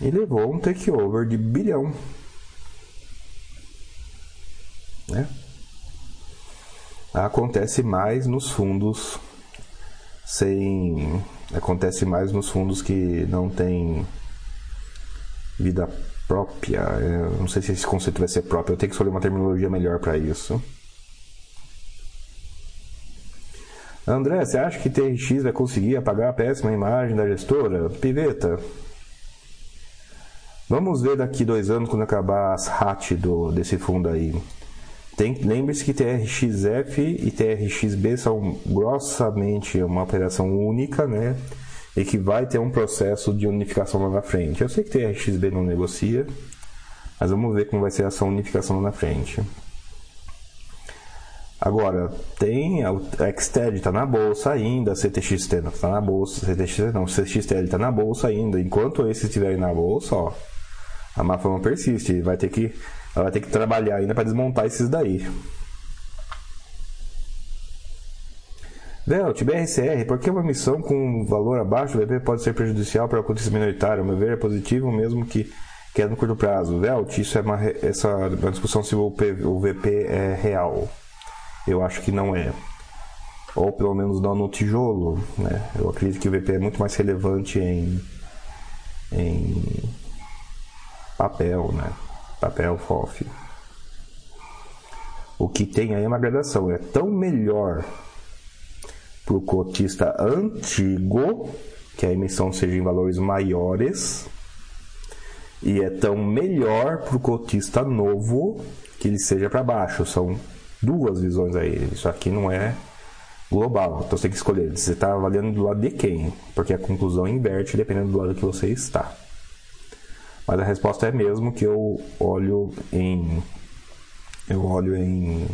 e levou um takeover de bilhão. Né? Acontece mais nos fundos sem. Acontece mais nos fundos que não tem vida própria. Eu não sei se esse conceito vai ser próprio. Eu tenho que escolher uma terminologia melhor para isso. André, você acha que TRX vai conseguir apagar a péssima imagem da gestora? Piveta. Vamos ver daqui dois anos quando acabar as RAT do, desse fundo aí. Lembre-se que TRXF e TRXB são grossamente uma operação única, né? E que vai ter um processo de unificação lá na frente. Eu sei que a RXB não negocia, mas vamos ver como vai ser essa unificação lá na frente. Agora, tem a Xtel está na bolsa ainda, a CTXT está na bolsa, CTX não, CXTL está na bolsa ainda. Enquanto esses estiverem na bolsa, ó, a má persiste, vai ter que, ela vai ter que trabalhar ainda para desmontar esses daí. Velt, BRCR, por que uma emissão com valor abaixo do VP pode ser prejudicial para o cotista minoritário? O meu ver é positivo, mesmo que queda no curto prazo. Velt, isso é uma, essa, é uma discussão se o, P, o VP é real. Eu acho que não é. Ou pelo menos não no tijolo. Né? Eu acredito que o VP é muito mais relevante em, em papel, né? papel FOF. O que tem aí é uma gradação. É tão melhor para o cotista antigo, que a emissão seja em valores maiores, e é tão melhor para o cotista novo que ele seja para baixo. São duas visões aí. Isso aqui não é global. Então você tem que escolher. Você está avaliando do lado de quem? Porque a conclusão inverte dependendo do lado que você está. Mas a resposta é mesmo que eu olho em eu olho em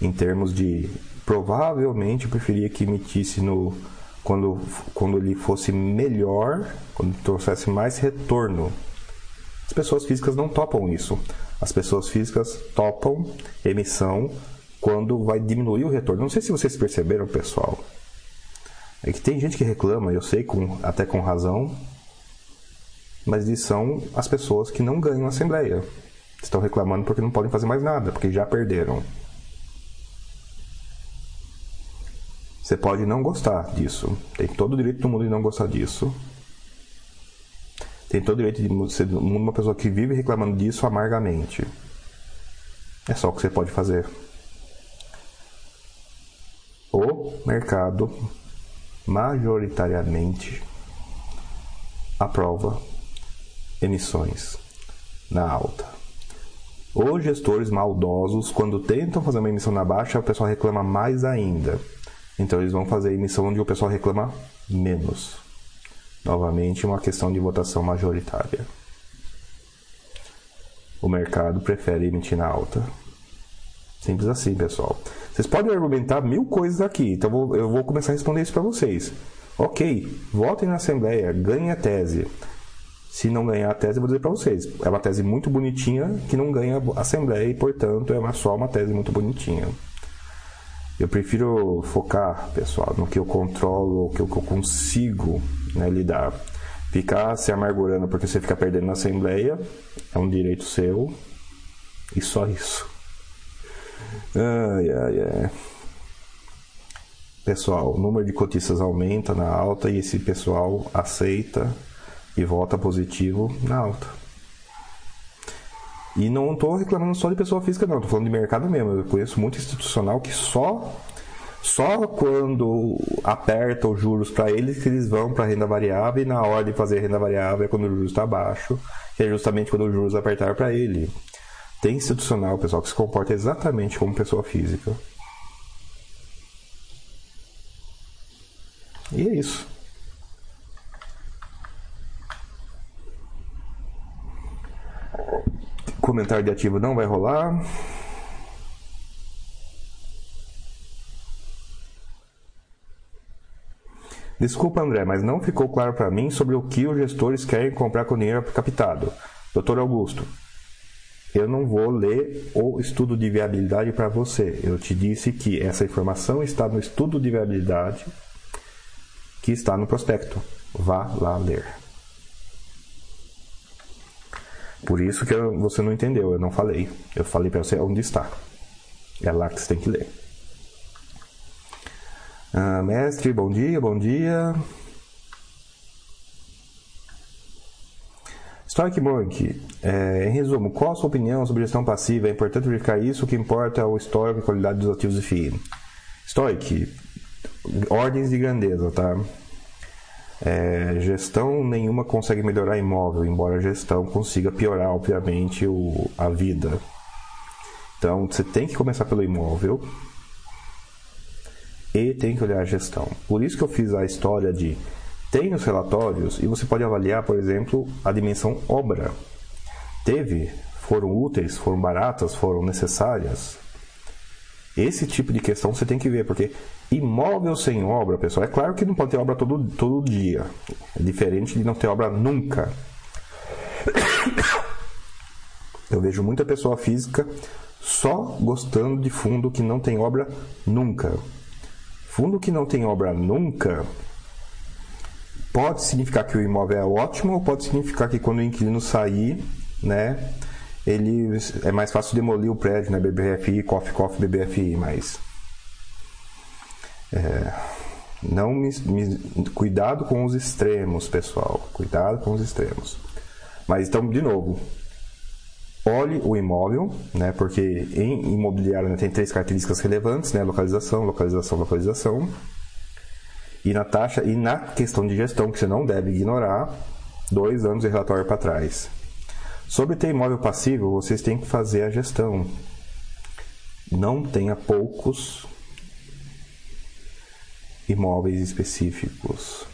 em termos de provavelmente eu preferia que emitisse no quando, quando ele fosse melhor, quando trouxesse mais retorno. As pessoas físicas não topam isso. As pessoas físicas topam emissão quando vai diminuir o retorno. Não sei se vocês perceberam, pessoal. É que tem gente que reclama, eu sei, com, até com razão, mas são as pessoas que não ganham a Assembleia. Estão reclamando porque não podem fazer mais nada, porque já perderam. Você pode não gostar disso. Tem todo o direito do mundo de não gostar disso. Tem todo o direito de ser uma pessoa que vive reclamando disso amargamente. É só o que você pode fazer. O mercado majoritariamente aprova emissões na alta. Os gestores maldosos, quando tentam fazer uma emissão na baixa, o pessoal reclama mais ainda. Então eles vão fazer emissão onde o pessoal reclama menos. Novamente, uma questão de votação majoritária. O mercado prefere emitir na alta. Simples assim, pessoal. Vocês podem argumentar mil coisas aqui, então eu vou começar a responder isso para vocês. Ok, votem na Assembleia, ganhem a tese. Se não ganhar a tese, eu vou dizer para vocês. É uma tese muito bonitinha que não ganha a Assembleia e, portanto, é só uma tese muito bonitinha. Eu prefiro focar, pessoal, no que eu controlo, o que eu consigo né, lidar. Ficar se amargurando porque você fica perdendo na Assembleia é um direito seu e só isso. Ai, ai, ai. Pessoal, o número de cotistas aumenta na alta e esse pessoal aceita e volta positivo na alta. E não estou reclamando só de pessoa física, não, estou falando de mercado mesmo. Eu conheço muito institucional que só só quando aperta os juros para eles que eles vão para renda variável e na hora de fazer renda variável é quando o juros está baixo, que é justamente quando os juros apertar para ele. Tem institucional, pessoal, que se comporta exatamente como pessoa física. E é isso. Comentário de ativo não vai rolar. Desculpa, André, mas não ficou claro para mim sobre o que os gestores querem comprar com dinheiro captado. Doutor Augusto, eu não vou ler o estudo de viabilidade para você. Eu te disse que essa informação está no estudo de viabilidade que está no prospecto. Vá lá ler. Por isso que você não entendeu, eu não falei. Eu falei para você onde está. É lá que você tem que ler. Ah, mestre, bom dia, bom dia. Stoic Monk, é, em resumo, qual a sua opinião sobre gestão passiva? É importante verificar isso, o que importa é o histórico e qualidade dos ativos de FII. Stoic, ordens de grandeza, tá? É, gestão nenhuma consegue melhorar imóvel, embora a gestão consiga piorar, obviamente, o, a vida. Então, você tem que começar pelo imóvel e tem que olhar a gestão. Por isso que eu fiz a história de tem os relatórios e você pode avaliar, por exemplo, a dimensão obra. Teve, foram úteis, foram baratas, foram necessárias. Esse tipo de questão você tem que ver, porque Imóvel sem obra, pessoal, é claro que não pode ter obra todo, todo dia. É diferente de não ter obra nunca. Eu vejo muita pessoa física só gostando de fundo que não tem obra nunca. Fundo que não tem obra nunca pode significar que o imóvel é ótimo ou pode significar que quando o inquilino sair, né, ele é mais fácil demolir o prédio, né, BBFI, COF, COF, BBFI, mas é, não me, me, cuidado com os extremos, pessoal. Cuidado com os extremos. Mas então, de novo, olhe o imóvel, né? Porque em imobiliário né, tem três características relevantes, né? Localização, localização, localização. E na taxa e na questão de gestão que você não deve ignorar, dois anos de relatório para trás. Sobre ter imóvel passivo, vocês têm que fazer a gestão. Não tenha poucos imóveis específicos.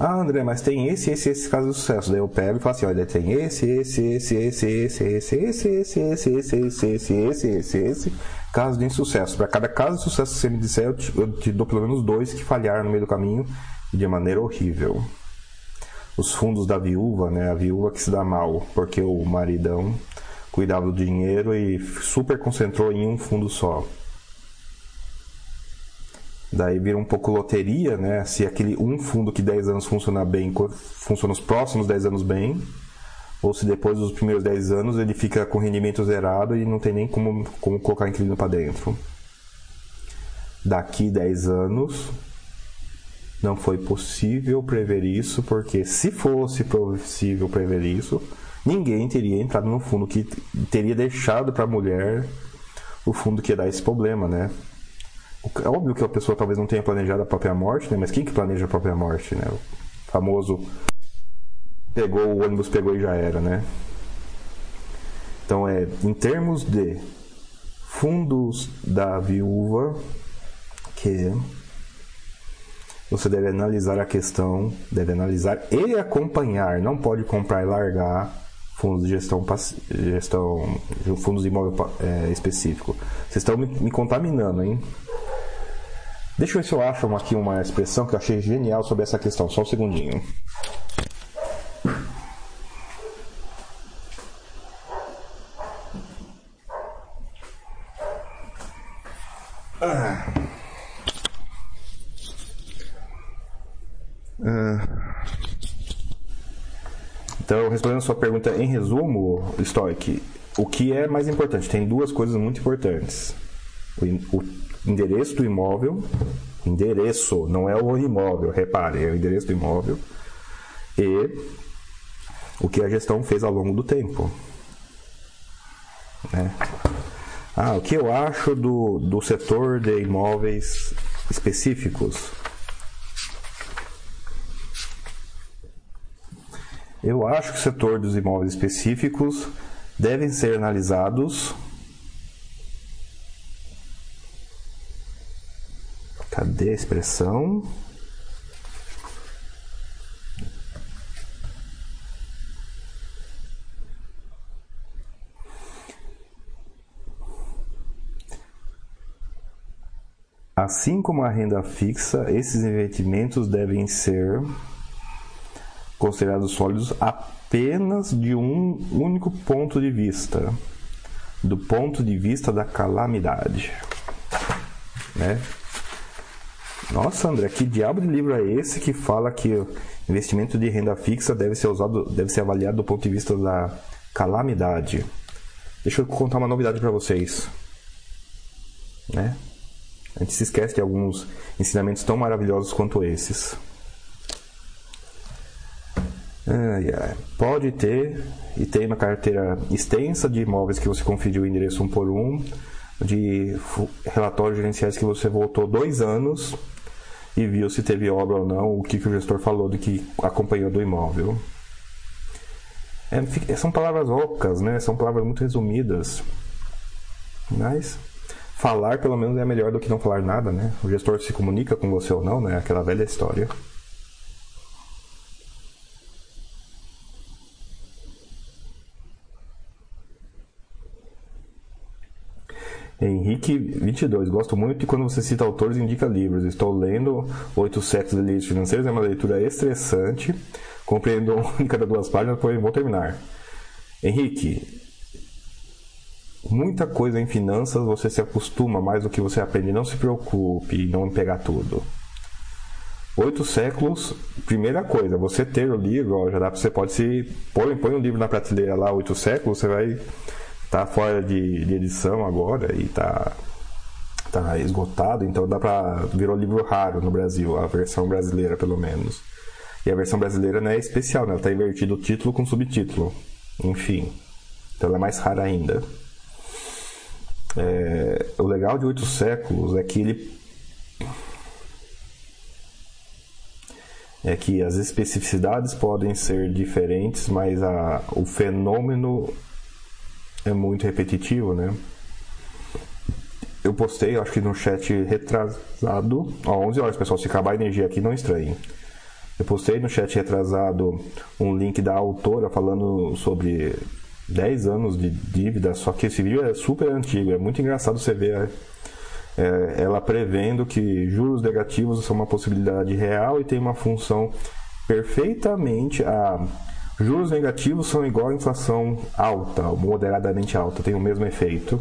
Ah, André, mas tem esse, esse, esse caso de sucesso. Daí eu pego e falo assim, olha, tem esse, esse, esse, esse, esse, esse, esse, esse, esse, esse, esse, esse, esse, esse, esse, caso de insucesso. Para cada caso de sucesso que você me disser, eu te, dou pelo menos dois que falharam no meio do caminho de maneira horrível. Os fundos da viúva, né? A viúva que se dá mal, porque o maridão cuidava do dinheiro e super concentrou em um fundo só. Daí vira um pouco loteria, né? Se aquele um fundo que 10 anos funciona bem, funciona os próximos 10 anos bem, ou se depois dos primeiros 10 anos ele fica com rendimento zerado e não tem nem como, como colocar inquilino para dentro. Daqui 10 anos não foi possível prever isso, porque se fosse possível prever isso, ninguém teria entrado no fundo que teria deixado para a mulher o fundo que dar esse problema, né? É óbvio que a pessoa talvez não tenha planejado a própria morte, né? Mas quem que planeja a própria morte, né? O famoso pegou o ônibus, pegou e já era, né? Então é em termos de fundos da viúva que você deve analisar a questão, deve analisar e acompanhar. Não pode comprar e largar fundos de gestão, gestão fundos de imóvel é, específico. Vocês estão me, me, contaminando, hein? Deixa eu ver se eu acho aqui uma expressão que eu achei genial sobre essa questão. Só um segundinho. Ah. Ah. Então, respondendo sua pergunta em resumo, Stoic, o que é mais importante? Tem duas coisas muito importantes. O, o endereço do imóvel, endereço, não é o imóvel, repare, é o endereço do imóvel, e o que a gestão fez ao longo do tempo. Né? Ah, o que eu acho do, do setor de imóveis específicos? Eu acho que o setor dos imóveis específicos devem ser analisados. Cadê a expressão? Assim como a renda fixa, esses investimentos devem ser considerados sólidos apenas de um único ponto de vista, do ponto de vista da calamidade, né? Nossa, André, que diabo de livro é esse que fala que investimento de renda fixa deve ser usado, deve ser avaliado do ponto de vista da calamidade? Deixa eu contar uma novidade para vocês, né? A gente se esquece de alguns ensinamentos tão maravilhosos quanto esses. Ai, ai. Pode ter, e tem uma carteira extensa de imóveis que você conferiu o endereço um por um, de relatórios gerenciais que você voltou dois anos e viu se teve obra ou não, o que, que o gestor falou do que acompanhou do imóvel. É, são palavras ocas, né? São palavras muito resumidas. Mas falar pelo menos é melhor do que não falar nada, né? O gestor se comunica com você ou não, né? Aquela velha história. Henrique 22. Gosto muito de quando você cita autores e indica livros. Estou lendo Oito Séculos de Leis Financeiras. É uma leitura estressante. Compreendo em cada duas páginas, depois vou terminar. Henrique, muita coisa em finanças você se acostuma mais do que você aprende. Não se preocupe em não pegar tudo. Oito séculos, primeira coisa, você ter o livro, ó, já dá para você pode se põe, põe um livro na prateleira lá, oito séculos, você vai tá fora de, de edição agora e tá, tá esgotado, então dá pra. virou livro raro no Brasil, a versão brasileira pelo menos. E a versão brasileira não é especial, né? Ela tá invertido o título com subtítulo. Enfim. Então ela é mais rara ainda. É, o legal de oito séculos é que ele é que as especificidades podem ser diferentes, mas a, o fenômeno é muito repetitivo, né? Eu postei, acho que no chat retrasado, ó, 11 horas, pessoal, se acabar a energia aqui, não estranhe. Eu postei no chat retrasado um link da autora falando sobre 10 anos de dívida, só que esse vídeo é super antigo, é muito engraçado você ver é, ela prevendo que juros negativos são uma possibilidade real e tem uma função perfeitamente a Juros negativos são igual a inflação alta, moderadamente alta, tem o mesmo efeito.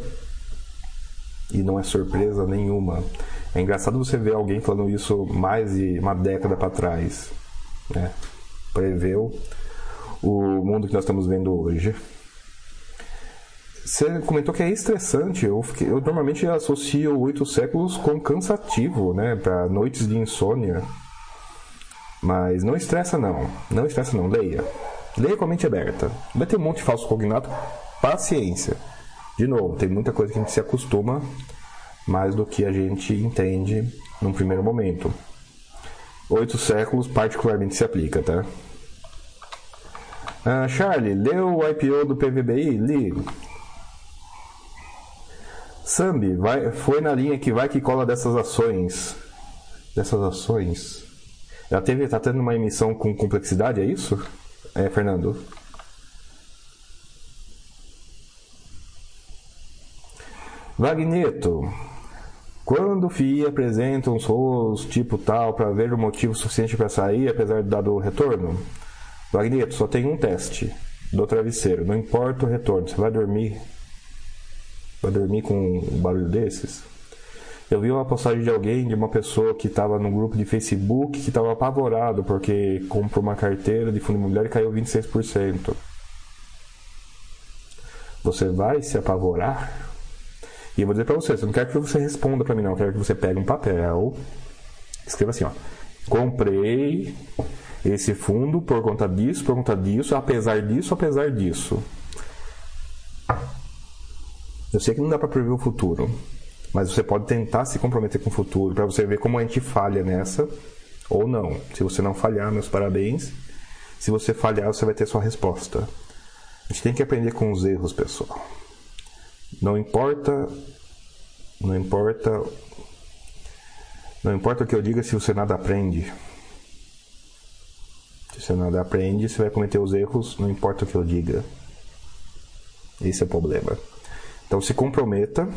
E não é surpresa nenhuma. É engraçado você ver alguém falando isso mais de uma década para trás. Né? Preveu o mundo que nós estamos vendo hoje. Você comentou que é estressante. Eu, fiquei, eu normalmente associo oito séculos com cansativo, né? Para noites de insônia. Mas não estressa não. Não estressa não. Leia. Leia com a mente aberta. Vai ter um monte de falso cognato. Paciência. De novo, tem muita coisa que a gente se acostuma mais do que a gente entende num primeiro momento. Oito séculos particularmente se aplica, tá? Ah, Charlie, leu o IPO do PVBI? Li. Sambi, vai, foi na linha que vai que cola dessas ações. Dessas ações. A TV está tendo uma emissão com complexidade, é isso? É, Fernando? Vagneto, quando o FII apresenta uns rolos tipo tal para ver o motivo suficiente para sair, apesar de dado o retorno? Vagneto, só tem um teste do travesseiro, não importa o retorno, você vai dormir. Vai dormir com um barulho desses? Eu vi uma postagem de alguém, de uma pessoa que estava no grupo de Facebook, que estava apavorado porque comprou uma carteira de fundo imobiliário e caiu 26%. Você vai se apavorar? E eu vou dizer para você, eu não quero que você responda para mim não, eu quero que você pegue um papel, escreva assim, ó. Comprei esse fundo por conta disso, por conta disso, apesar disso, apesar disso. Eu sei que não dá para prever o futuro, mas você pode tentar se comprometer com o futuro para você ver como a gente falha nessa ou não. Se você não falhar, meus parabéns. Se você falhar, você vai ter sua resposta. A gente tem que aprender com os erros, pessoal. Não importa, não importa, não importa o que eu diga se você nada aprende. Se você nada aprende, você vai cometer os erros, não importa o que eu diga. Esse é o problema. Então se comprometa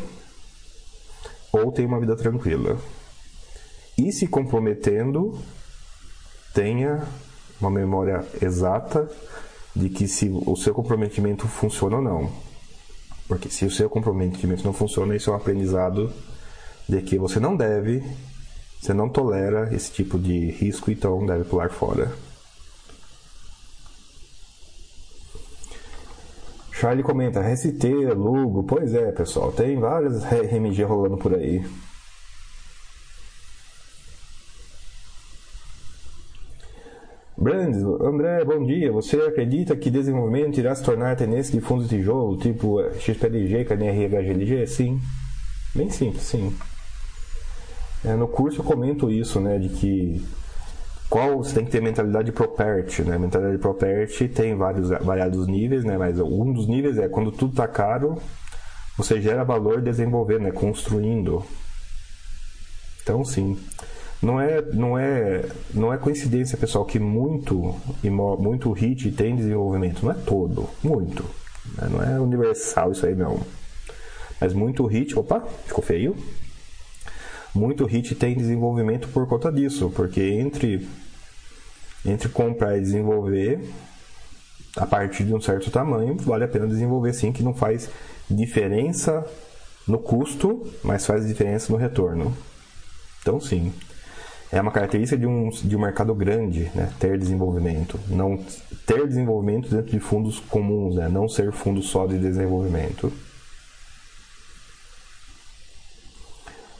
ou tenha uma vida tranquila. E se comprometendo, tenha uma memória exata de que se o seu comprometimento funciona ou não. Porque se o seu comprometimento não funciona, isso é um aprendizado de que você não deve, você não tolera esse tipo de risco, então deve pular fora. Charlie comenta, RST, Lugo, pois é, pessoal, tem várias RMG rolando por aí. Brandes, André, bom dia. Você acredita que desenvolvimento irá se tornar tendência de fundos de tijolo, tipo XPLG, KNR, HGLG? Sim. Bem simples, sim. É, no curso eu comento isso, né, de que qual você tem que ter mentalidade property, né? Mentalidade property tem vários variados níveis, né? Mas um dos níveis é quando tudo está caro, você gera valor desenvolvendo, né? Construindo. Então, sim. Não é, não é, não é coincidência, pessoal, que muito, muito hit tem desenvolvimento. Não é todo, muito. Não é universal isso aí, não. Mas muito hit. Opa, ficou feio. Muito hit tem desenvolvimento por conta disso, porque entre, entre comprar e desenvolver, a partir de um certo tamanho, vale a pena desenvolver sim, que não faz diferença no custo, mas faz diferença no retorno. Então, sim é uma característica de um, de um mercado grande, né? ter desenvolvimento. Não ter desenvolvimento dentro de fundos comuns, né? não ser fundo só de desenvolvimento.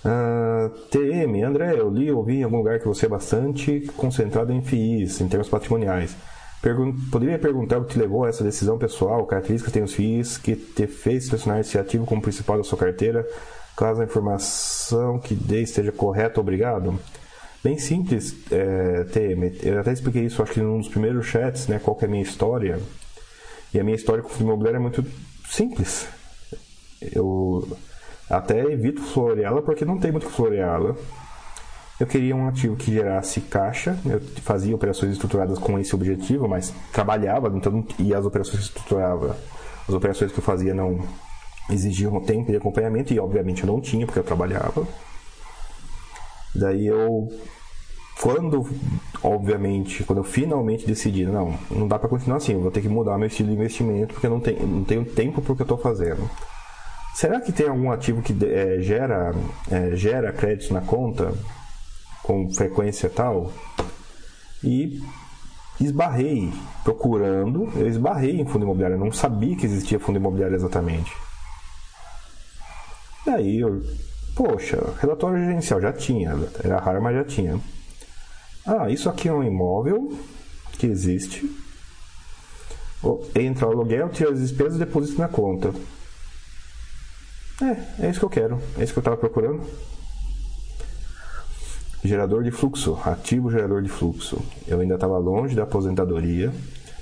Ah, TM, André, eu li, ouvi em algum lugar que você é bastante concentrado em FIIs, em termos patrimoniais. Pergun poderia perguntar o que te levou a essa decisão pessoal, características tem os FIIs que te fez selecionar esse ativo como principal da sua carteira, caso a informação que dê esteja correta, obrigado. Bem simples, é, TM. Eu até expliquei isso, acho que num dos primeiros chats, né? Qual é a minha história. E a minha história com o fundo imobiliário é muito simples. Eu até evito floreá-la porque não tem muito que floreá-la. Eu queria um ativo que gerasse caixa. Eu fazia operações estruturadas com esse objetivo, mas trabalhava, então, e as operações que estruturava, as operações que eu fazia não exigiam tempo de acompanhamento, e obviamente eu não tinha, porque eu trabalhava. Daí eu quando, obviamente, quando eu finalmente decidi, não, não dá para continuar assim, vou ter que mudar meu estilo de investimento porque eu não tenho, não tenho tempo para o que eu estou fazendo. Será que tem algum ativo que é, gera, é, gera créditos na conta com frequência tal? E esbarrei procurando, eu esbarrei em fundo imobiliário, eu não sabia que existia fundo imobiliário exatamente. Daí eu Poxa, relatório gerencial já tinha, era raro, mas já tinha. Ah, isso aqui é um imóvel que existe. Entra o aluguel, tira as despesas e deposita na conta. É, é isso que eu quero. É isso que eu estava procurando. Gerador de fluxo, ativo gerador de fluxo. Eu ainda estava longe da aposentadoria,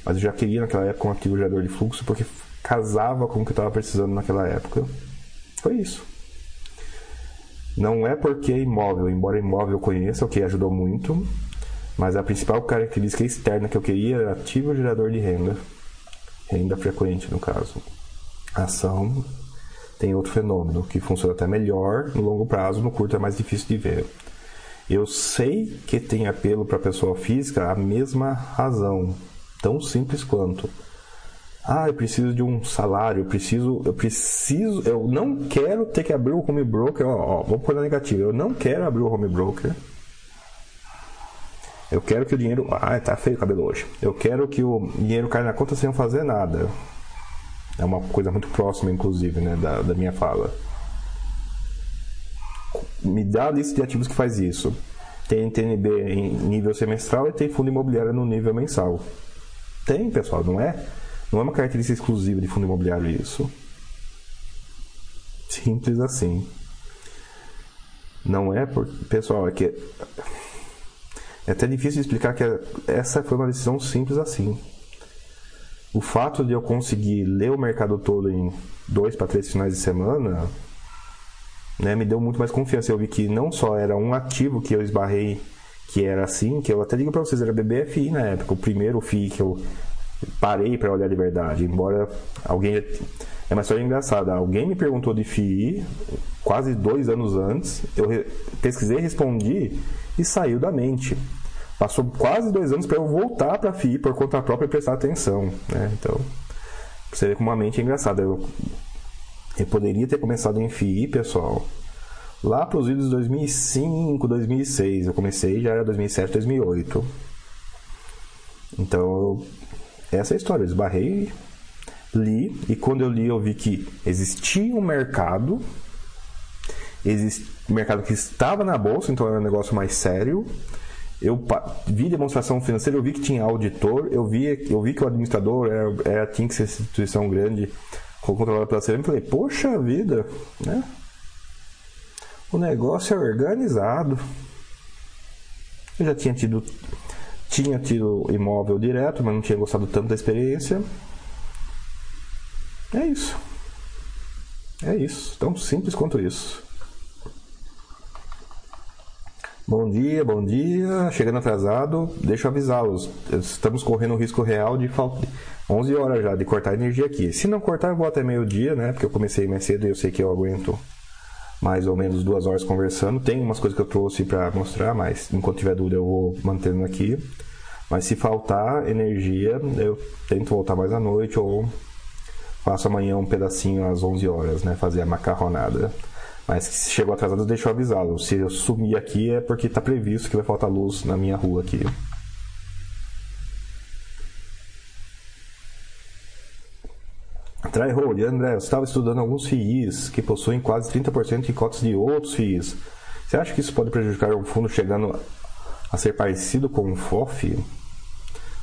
mas eu já queria naquela época um ativo gerador de fluxo porque casava com o que eu estava precisando naquela época. Foi isso. Não é porque é imóvel, embora imóvel eu conheça, o que ajudou muito, Mas a principal característica externa que eu queria era ativo gerador de renda. Renda frequente, no caso. Ação tem outro fenômeno que funciona até melhor no longo prazo, no curto é mais difícil de ver. Eu sei que tem apelo para a pessoa física a mesma razão, tão simples quanto. Ah, eu preciso de um salário, eu preciso, eu preciso, eu não quero ter que abrir o home broker, ó, ó vamos pôr na negativa, eu não quero abrir o home broker. Eu quero que o dinheiro, ah, tá feio o cabelo hoje. Eu quero que o dinheiro caia na conta sem eu fazer nada. É uma coisa muito próxima, inclusive, né, da, da minha fala. Me dá a lista de ativos que faz isso. Tem TNB em nível semestral e tem fundo imobiliário no nível mensal. Tem, pessoal, não é? Não é uma característica exclusiva de fundo imobiliário isso. Simples assim. Não é por. Pessoal, é que. É até difícil explicar que essa foi uma decisão simples assim o fato de eu conseguir ler o mercado todo em dois para três finais de semana né, me deu muito mais confiança. Eu vi que não só era um ativo que eu esbarrei que era assim, que eu até digo para vocês, era BBFI na época, o primeiro FI que eu parei para olhar de verdade. Embora alguém. É uma história engraçada. Alguém me perguntou de FI quase dois anos antes, eu pesquisei, respondi e saiu da mente. Passou quase dois anos para eu voltar para a FI por conta própria e prestar atenção. Né? Então, você vê como a mente é engraçada. Eu, eu poderia ter começado em FI, pessoal, lá para os vídeos de 2005, 2006. Eu comecei já era 2007, 2008. Então, essa é a história. Eu esbarrei, li, e quando eu li, eu vi que existia um mercado, exist... um mercado que estava na bolsa, então era um negócio mais sério eu vi demonstração financeira, eu vi que tinha auditor, eu vi, eu vi que o administrador era, era tinha que ser instituição grande, controlada pela CVM, falei, poxa vida, né? O negócio é organizado. Eu já tinha tido tinha tido imóvel direto, mas não tinha gostado tanto da experiência. É isso. É isso. Tão simples quanto isso. Bom dia, bom dia. Chegando atrasado, deixa eu avisá-los. Estamos correndo o risco real de faltar 11 horas já de cortar energia aqui. Se não cortar, eu vou até meio-dia, né? Porque eu comecei mais cedo e eu sei que eu aguento mais ou menos duas horas conversando. Tem umas coisas que eu trouxe para mostrar, mas enquanto tiver dúvida eu vou mantendo aqui. Mas se faltar energia, eu tento voltar mais à noite ou faço amanhã um pedacinho às 11 horas, né? Fazer a macarronada. Mas se chegou atrasado, deixa eu avisá-lo. Se eu sumir aqui é porque está previsto que vai faltar luz na minha rua aqui. Tryhold, André, eu estava estudando alguns FIIs que possuem quase 30% de cotas de outros FIIs. Você acha que isso pode prejudicar um fundo chegando a ser parecido com um FOF?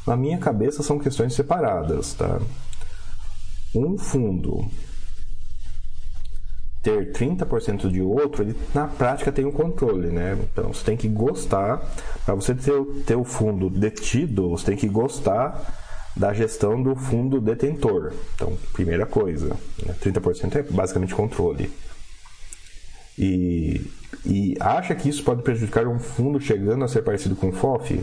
Na minha cabeça são questões separadas, tá? Um fundo ter 30% de outro, ele na prática tem um controle, né? Então você tem que gostar, para você ter, o fundo detido, você tem que gostar da gestão do fundo detentor. Então, primeira coisa, né? 30% é basicamente controle. E, e acha que isso pode prejudicar um fundo chegando a ser parecido com o FOF?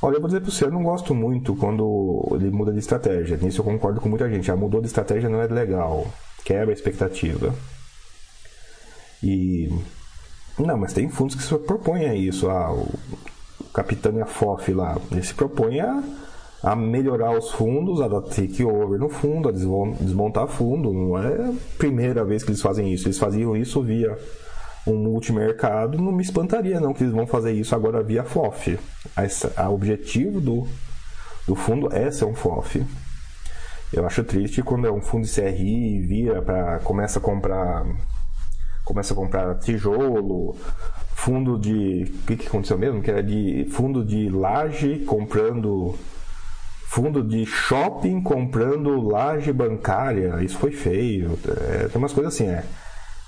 Olha, eu vou dizer para você, eu não gosto muito quando ele muda de estratégia. Nisso eu concordo com muita gente. Já mudou de estratégia não é legal. Quebra a expectativa. E. Não, mas tem fundos que se propõem a isso. Ah, o Capitão e a FOF lá, ele se propõe a, a melhorar os fundos, a dar takeover no fundo, a desmontar fundo. Não é a primeira vez que eles fazem isso. Eles faziam isso via um multimercado. Não me espantaria, não, que eles vão fazer isso agora via FOF. O objetivo do, do fundo é ser um FOF. Eu acho triste quando é um fundo de CRI vira para começa a comprar começa a comprar tijolo, fundo de. O que, que aconteceu mesmo? Que era de fundo de laje comprando. Fundo de shopping comprando laje bancária. Isso foi feio. É, tem umas coisas assim, é.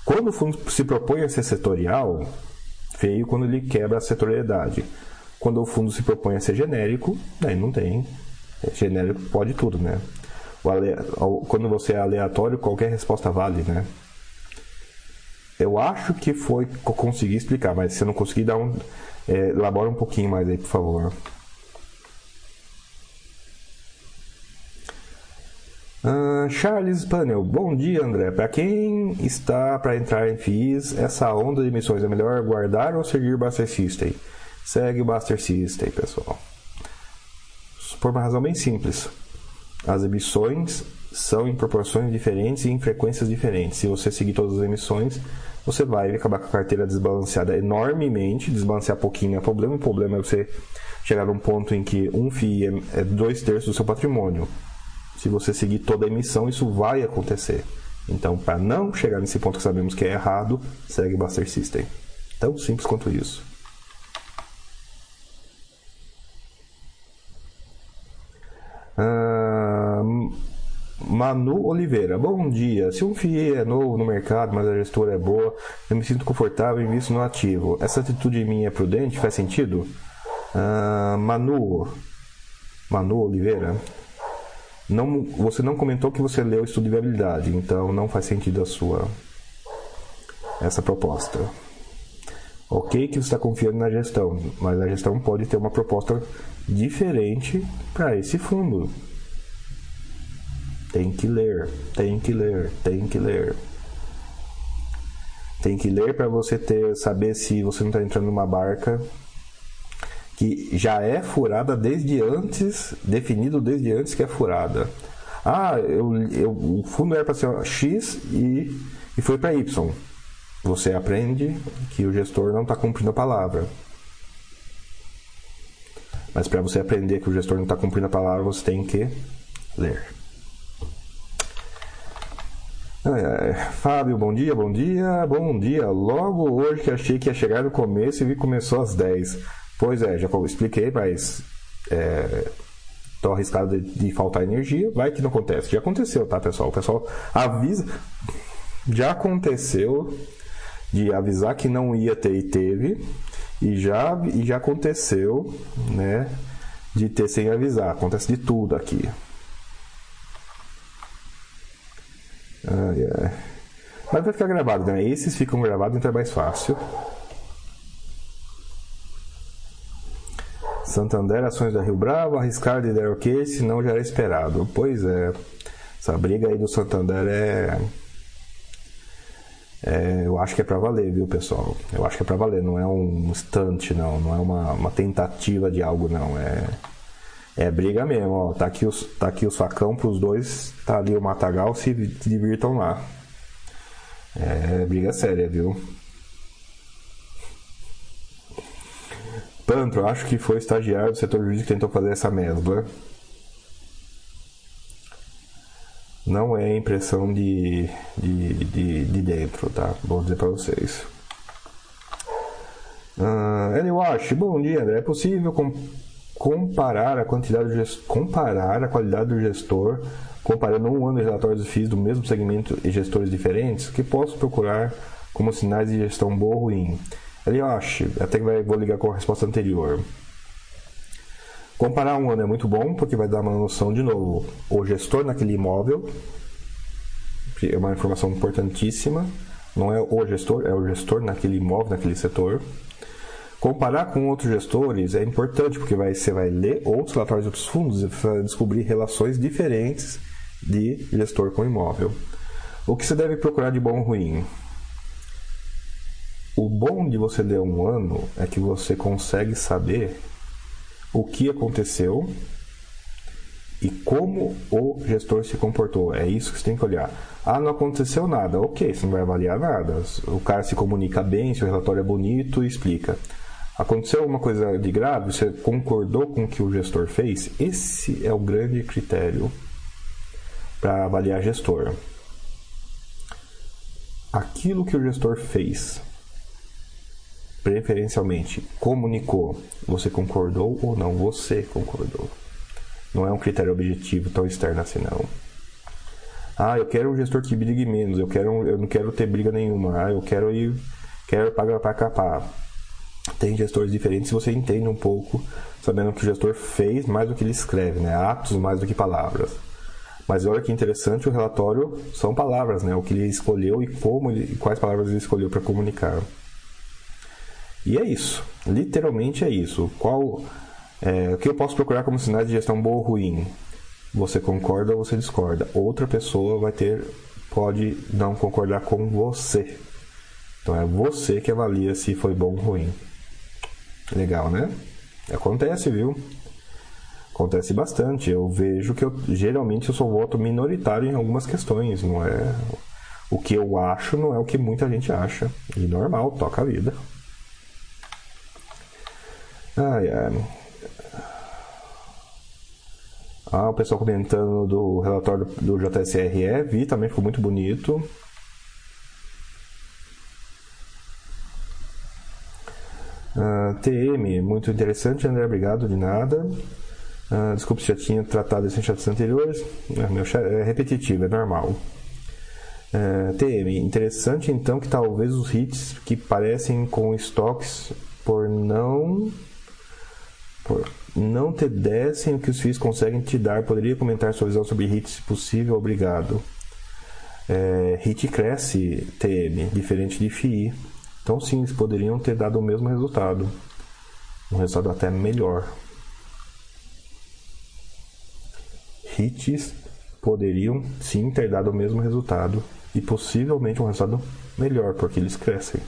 Quando o fundo se propõe a ser setorial, feio quando ele quebra a setorialidade. Quando o fundo se propõe a ser genérico, aí não tem. É genérico pode tudo, né? Quando você é aleatório, qualquer resposta vale, né? Eu acho que foi que eu consegui explicar, mas se eu não conseguir, dá um, é, elabora um pouquinho mais aí, por favor. Uh, Charles Panel, bom dia André. Para quem está para entrar em FIIs, essa onda de emissões é melhor guardar ou seguir Buster System? Segue o Buster System, pessoal. Por uma razão bem simples. As emissões são em proporções diferentes e em frequências diferentes. Se você seguir todas as emissões, você vai acabar com a carteira desbalanceada enormemente. Desbalancear pouquinho é problema. O problema é você chegar num ponto em que um FII é dois terços do seu patrimônio. Se você seguir toda a emissão, isso vai acontecer. Então, para não chegar nesse ponto que sabemos que é errado, segue o Buster System. Tão simples quanto isso. Manu Oliveira, bom dia. Se um FIE é novo no mercado, mas a gestora é boa, eu me sinto confortável em visto no ativo. Essa atitude minha é prudente? Faz sentido? Uh, Manu, Manu Oliveira, não, você não comentou que você leu o estudo de viabilidade, então não faz sentido a sua essa proposta. Ok que você está confiando na gestão, mas a gestão pode ter uma proposta diferente para esse fundo. Tem que ler, tem que ler, tem que ler. Tem que ler para você ter saber se você não está entrando numa barca que já é furada desde antes, definido desde antes que é furada. Ah, eu, eu, o fundo era para ser X e, e foi para Y. Você aprende que o gestor não está cumprindo a palavra. Mas para você aprender que o gestor não está cumprindo a palavra, você tem que ler. Fábio, bom dia, bom dia, bom dia. Logo hoje que achei que ia chegar no começo e vi que começou às 10. Pois é, já expliquei, mas é, arriscado de, de, faltar energia. Vai que não acontece. Já aconteceu, tá, pessoal? O pessoal avisa. Já aconteceu de avisar que não ia ter e teve. E já, e já aconteceu, né? De ter sem avisar. Acontece de tudo aqui. Ai, ai. Mas vai ficar gravado, né? Esses ficam gravados, então é mais fácil. Santander, ações da Rio Bravo, arriscar de der ok, senão já era esperado. Pois é, essa briga aí do Santander é é, eu acho que é para valer, viu, pessoal? Eu acho que é para valer, não é um instante, não, não é uma, uma tentativa de algo, não. É, é briga mesmo, ó. Tá aqui os, tá aqui os facão pros dois, tá ali o matagal, se divirtam lá. É briga séria, viu? Pantro, acho que foi o estagiário do setor jurídico que tentou fazer essa mescla. não é impressão de, de, de, de dentro, tá? Vou dizer para vocês. Uh, Eli Wash, bom dia, André. É possível com, comparar a quantidade de comparar a qualidade do gestor comparando um ano de relatórios FIIs do mesmo segmento e gestores diferentes? que posso procurar como sinais de gestão boa ou ruim? Eli Wash, até que vai, vou ligar com a resposta anterior. Comparar um ano é muito bom porque vai dar uma noção de novo. O gestor naquele imóvel é uma informação importantíssima. Não é o gestor, é o gestor naquele imóvel, naquele setor. Comparar com outros gestores é importante porque vai, você vai ler outros relatórios de outros fundos e descobrir relações diferentes de gestor com imóvel. O que você deve procurar de bom ou ruim? O bom de você ler um ano é que você consegue saber o que aconteceu e como o gestor se comportou. É isso que você tem que olhar. Ah, não aconteceu nada. Ok, você não vai avaliar nada. O cara se comunica bem, seu relatório é bonito e explica. Aconteceu alguma coisa de grave? Você concordou com o que o gestor fez? Esse é o grande critério para avaliar gestor. Aquilo que o gestor fez preferencialmente comunicou, você concordou ou não, você concordou. Não é um critério objetivo tão externo assim, não. Ah, eu quero um gestor que brigue menos, eu, quero, eu não quero ter briga nenhuma, ah, eu quero ir, quero pagar para capar. Tem gestores diferentes, você entende um pouco, sabendo que o gestor fez mais do que ele escreve, né? atos mais do que palavras. Mas olha que interessante, o relatório são palavras, né? O que ele escolheu e como ele, quais palavras ele escolheu para comunicar. E é isso, literalmente é isso. Qual é, o que eu posso procurar como sinais de gestão boa ou ruim? Você concorda ou você discorda? Outra pessoa vai ter pode não concordar com você. Então é você que avalia se foi bom ou ruim. Legal, né? Acontece, viu? Acontece bastante. Eu vejo que eu geralmente eu sou voto minoritário em algumas questões, não é o que eu acho não é o que muita gente acha. E normal, toca a vida. Ai, ai. Ah, o pessoal comentando do relatório do JSRE, vi também, ficou muito bonito. Ah, TM, muito interessante, André, obrigado, de nada. Uh, desculpe se já tinha tratado isso em chats anteriores. É, meu chat é repetitivo, é normal. Uh, TM, interessante então que talvez os hits que parecem com estoques por não por não te dessem o que os FIIs conseguem te dar. Poderia comentar sua visão sobre hits, se possível? Obrigado. É, HIT cresce TM, diferente de FII. Então sim, eles poderiam ter dado o mesmo resultado. Um resultado até melhor. Hits poderiam sim ter dado o mesmo resultado e possivelmente um resultado melhor, porque eles crescem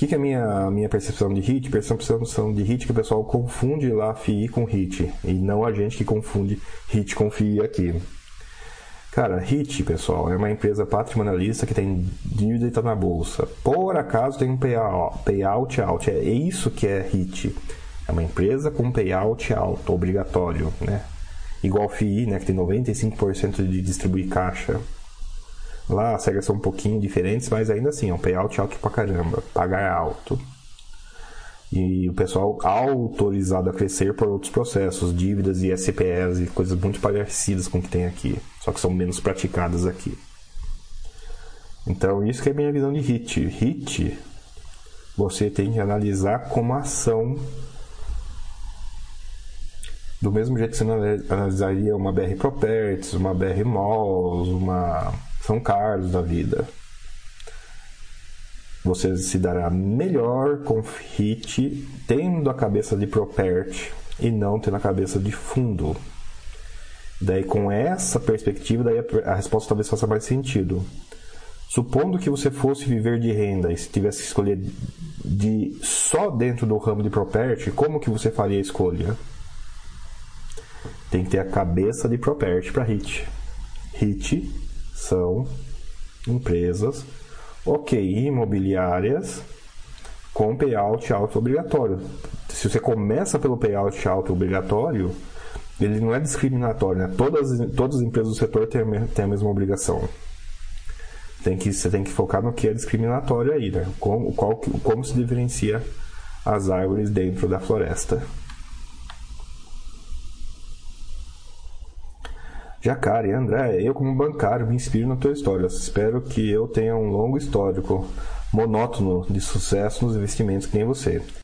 que, que é a minha, minha percepção de hit? Percepção de hit que o pessoal confunde lá FII com hit. E não a gente que confunde hit com FII aqui. Cara, HIT, pessoal, é uma empresa patrimonialista que tem dívida está na bolsa. Por acaso tem um payout, payout alto. É isso que é HIT. É uma empresa com payout alto, obrigatório, né? Igual FII, né, que tem 95% de distribuir caixa. Lá as regras são um pouquinho diferentes, mas ainda assim, é um payout alto pra caramba. Pagar alto. E o pessoal autorizado a crescer por outros processos, dívidas e SPEs e coisas muito parecidas com o que tem aqui. Só que são menos praticadas aqui. Então, isso que é a minha visão de HIT. HIT, você tem que analisar como ação do mesmo jeito que você analisaria uma BR Properties, uma BR Malls, uma são Carlos da vida. Você se dará melhor com HIT tendo a cabeça de property e não tendo a cabeça de fundo. Daí, com essa perspectiva, daí a resposta talvez faça mais sentido. Supondo que você fosse viver de renda e se tivesse que escolher de só dentro do ramo de property, como que você faria a escolha? Tem que ter a cabeça de property para HIT. HIT são empresas, ok, imobiliárias com payout alto obrigatório. Se você começa pelo payout alto obrigatório, ele não é discriminatório, né? Todas, todas as empresas do setor têm a, têm a mesma obrigação. Tem que, você tem que focar no que é discriminatório aí, né? Como, qual, como se diferencia as árvores dentro da floresta. Jacare, André, eu como bancário me inspiro na tua história. Espero que eu tenha um longo histórico monótono de sucesso nos investimentos que nem você.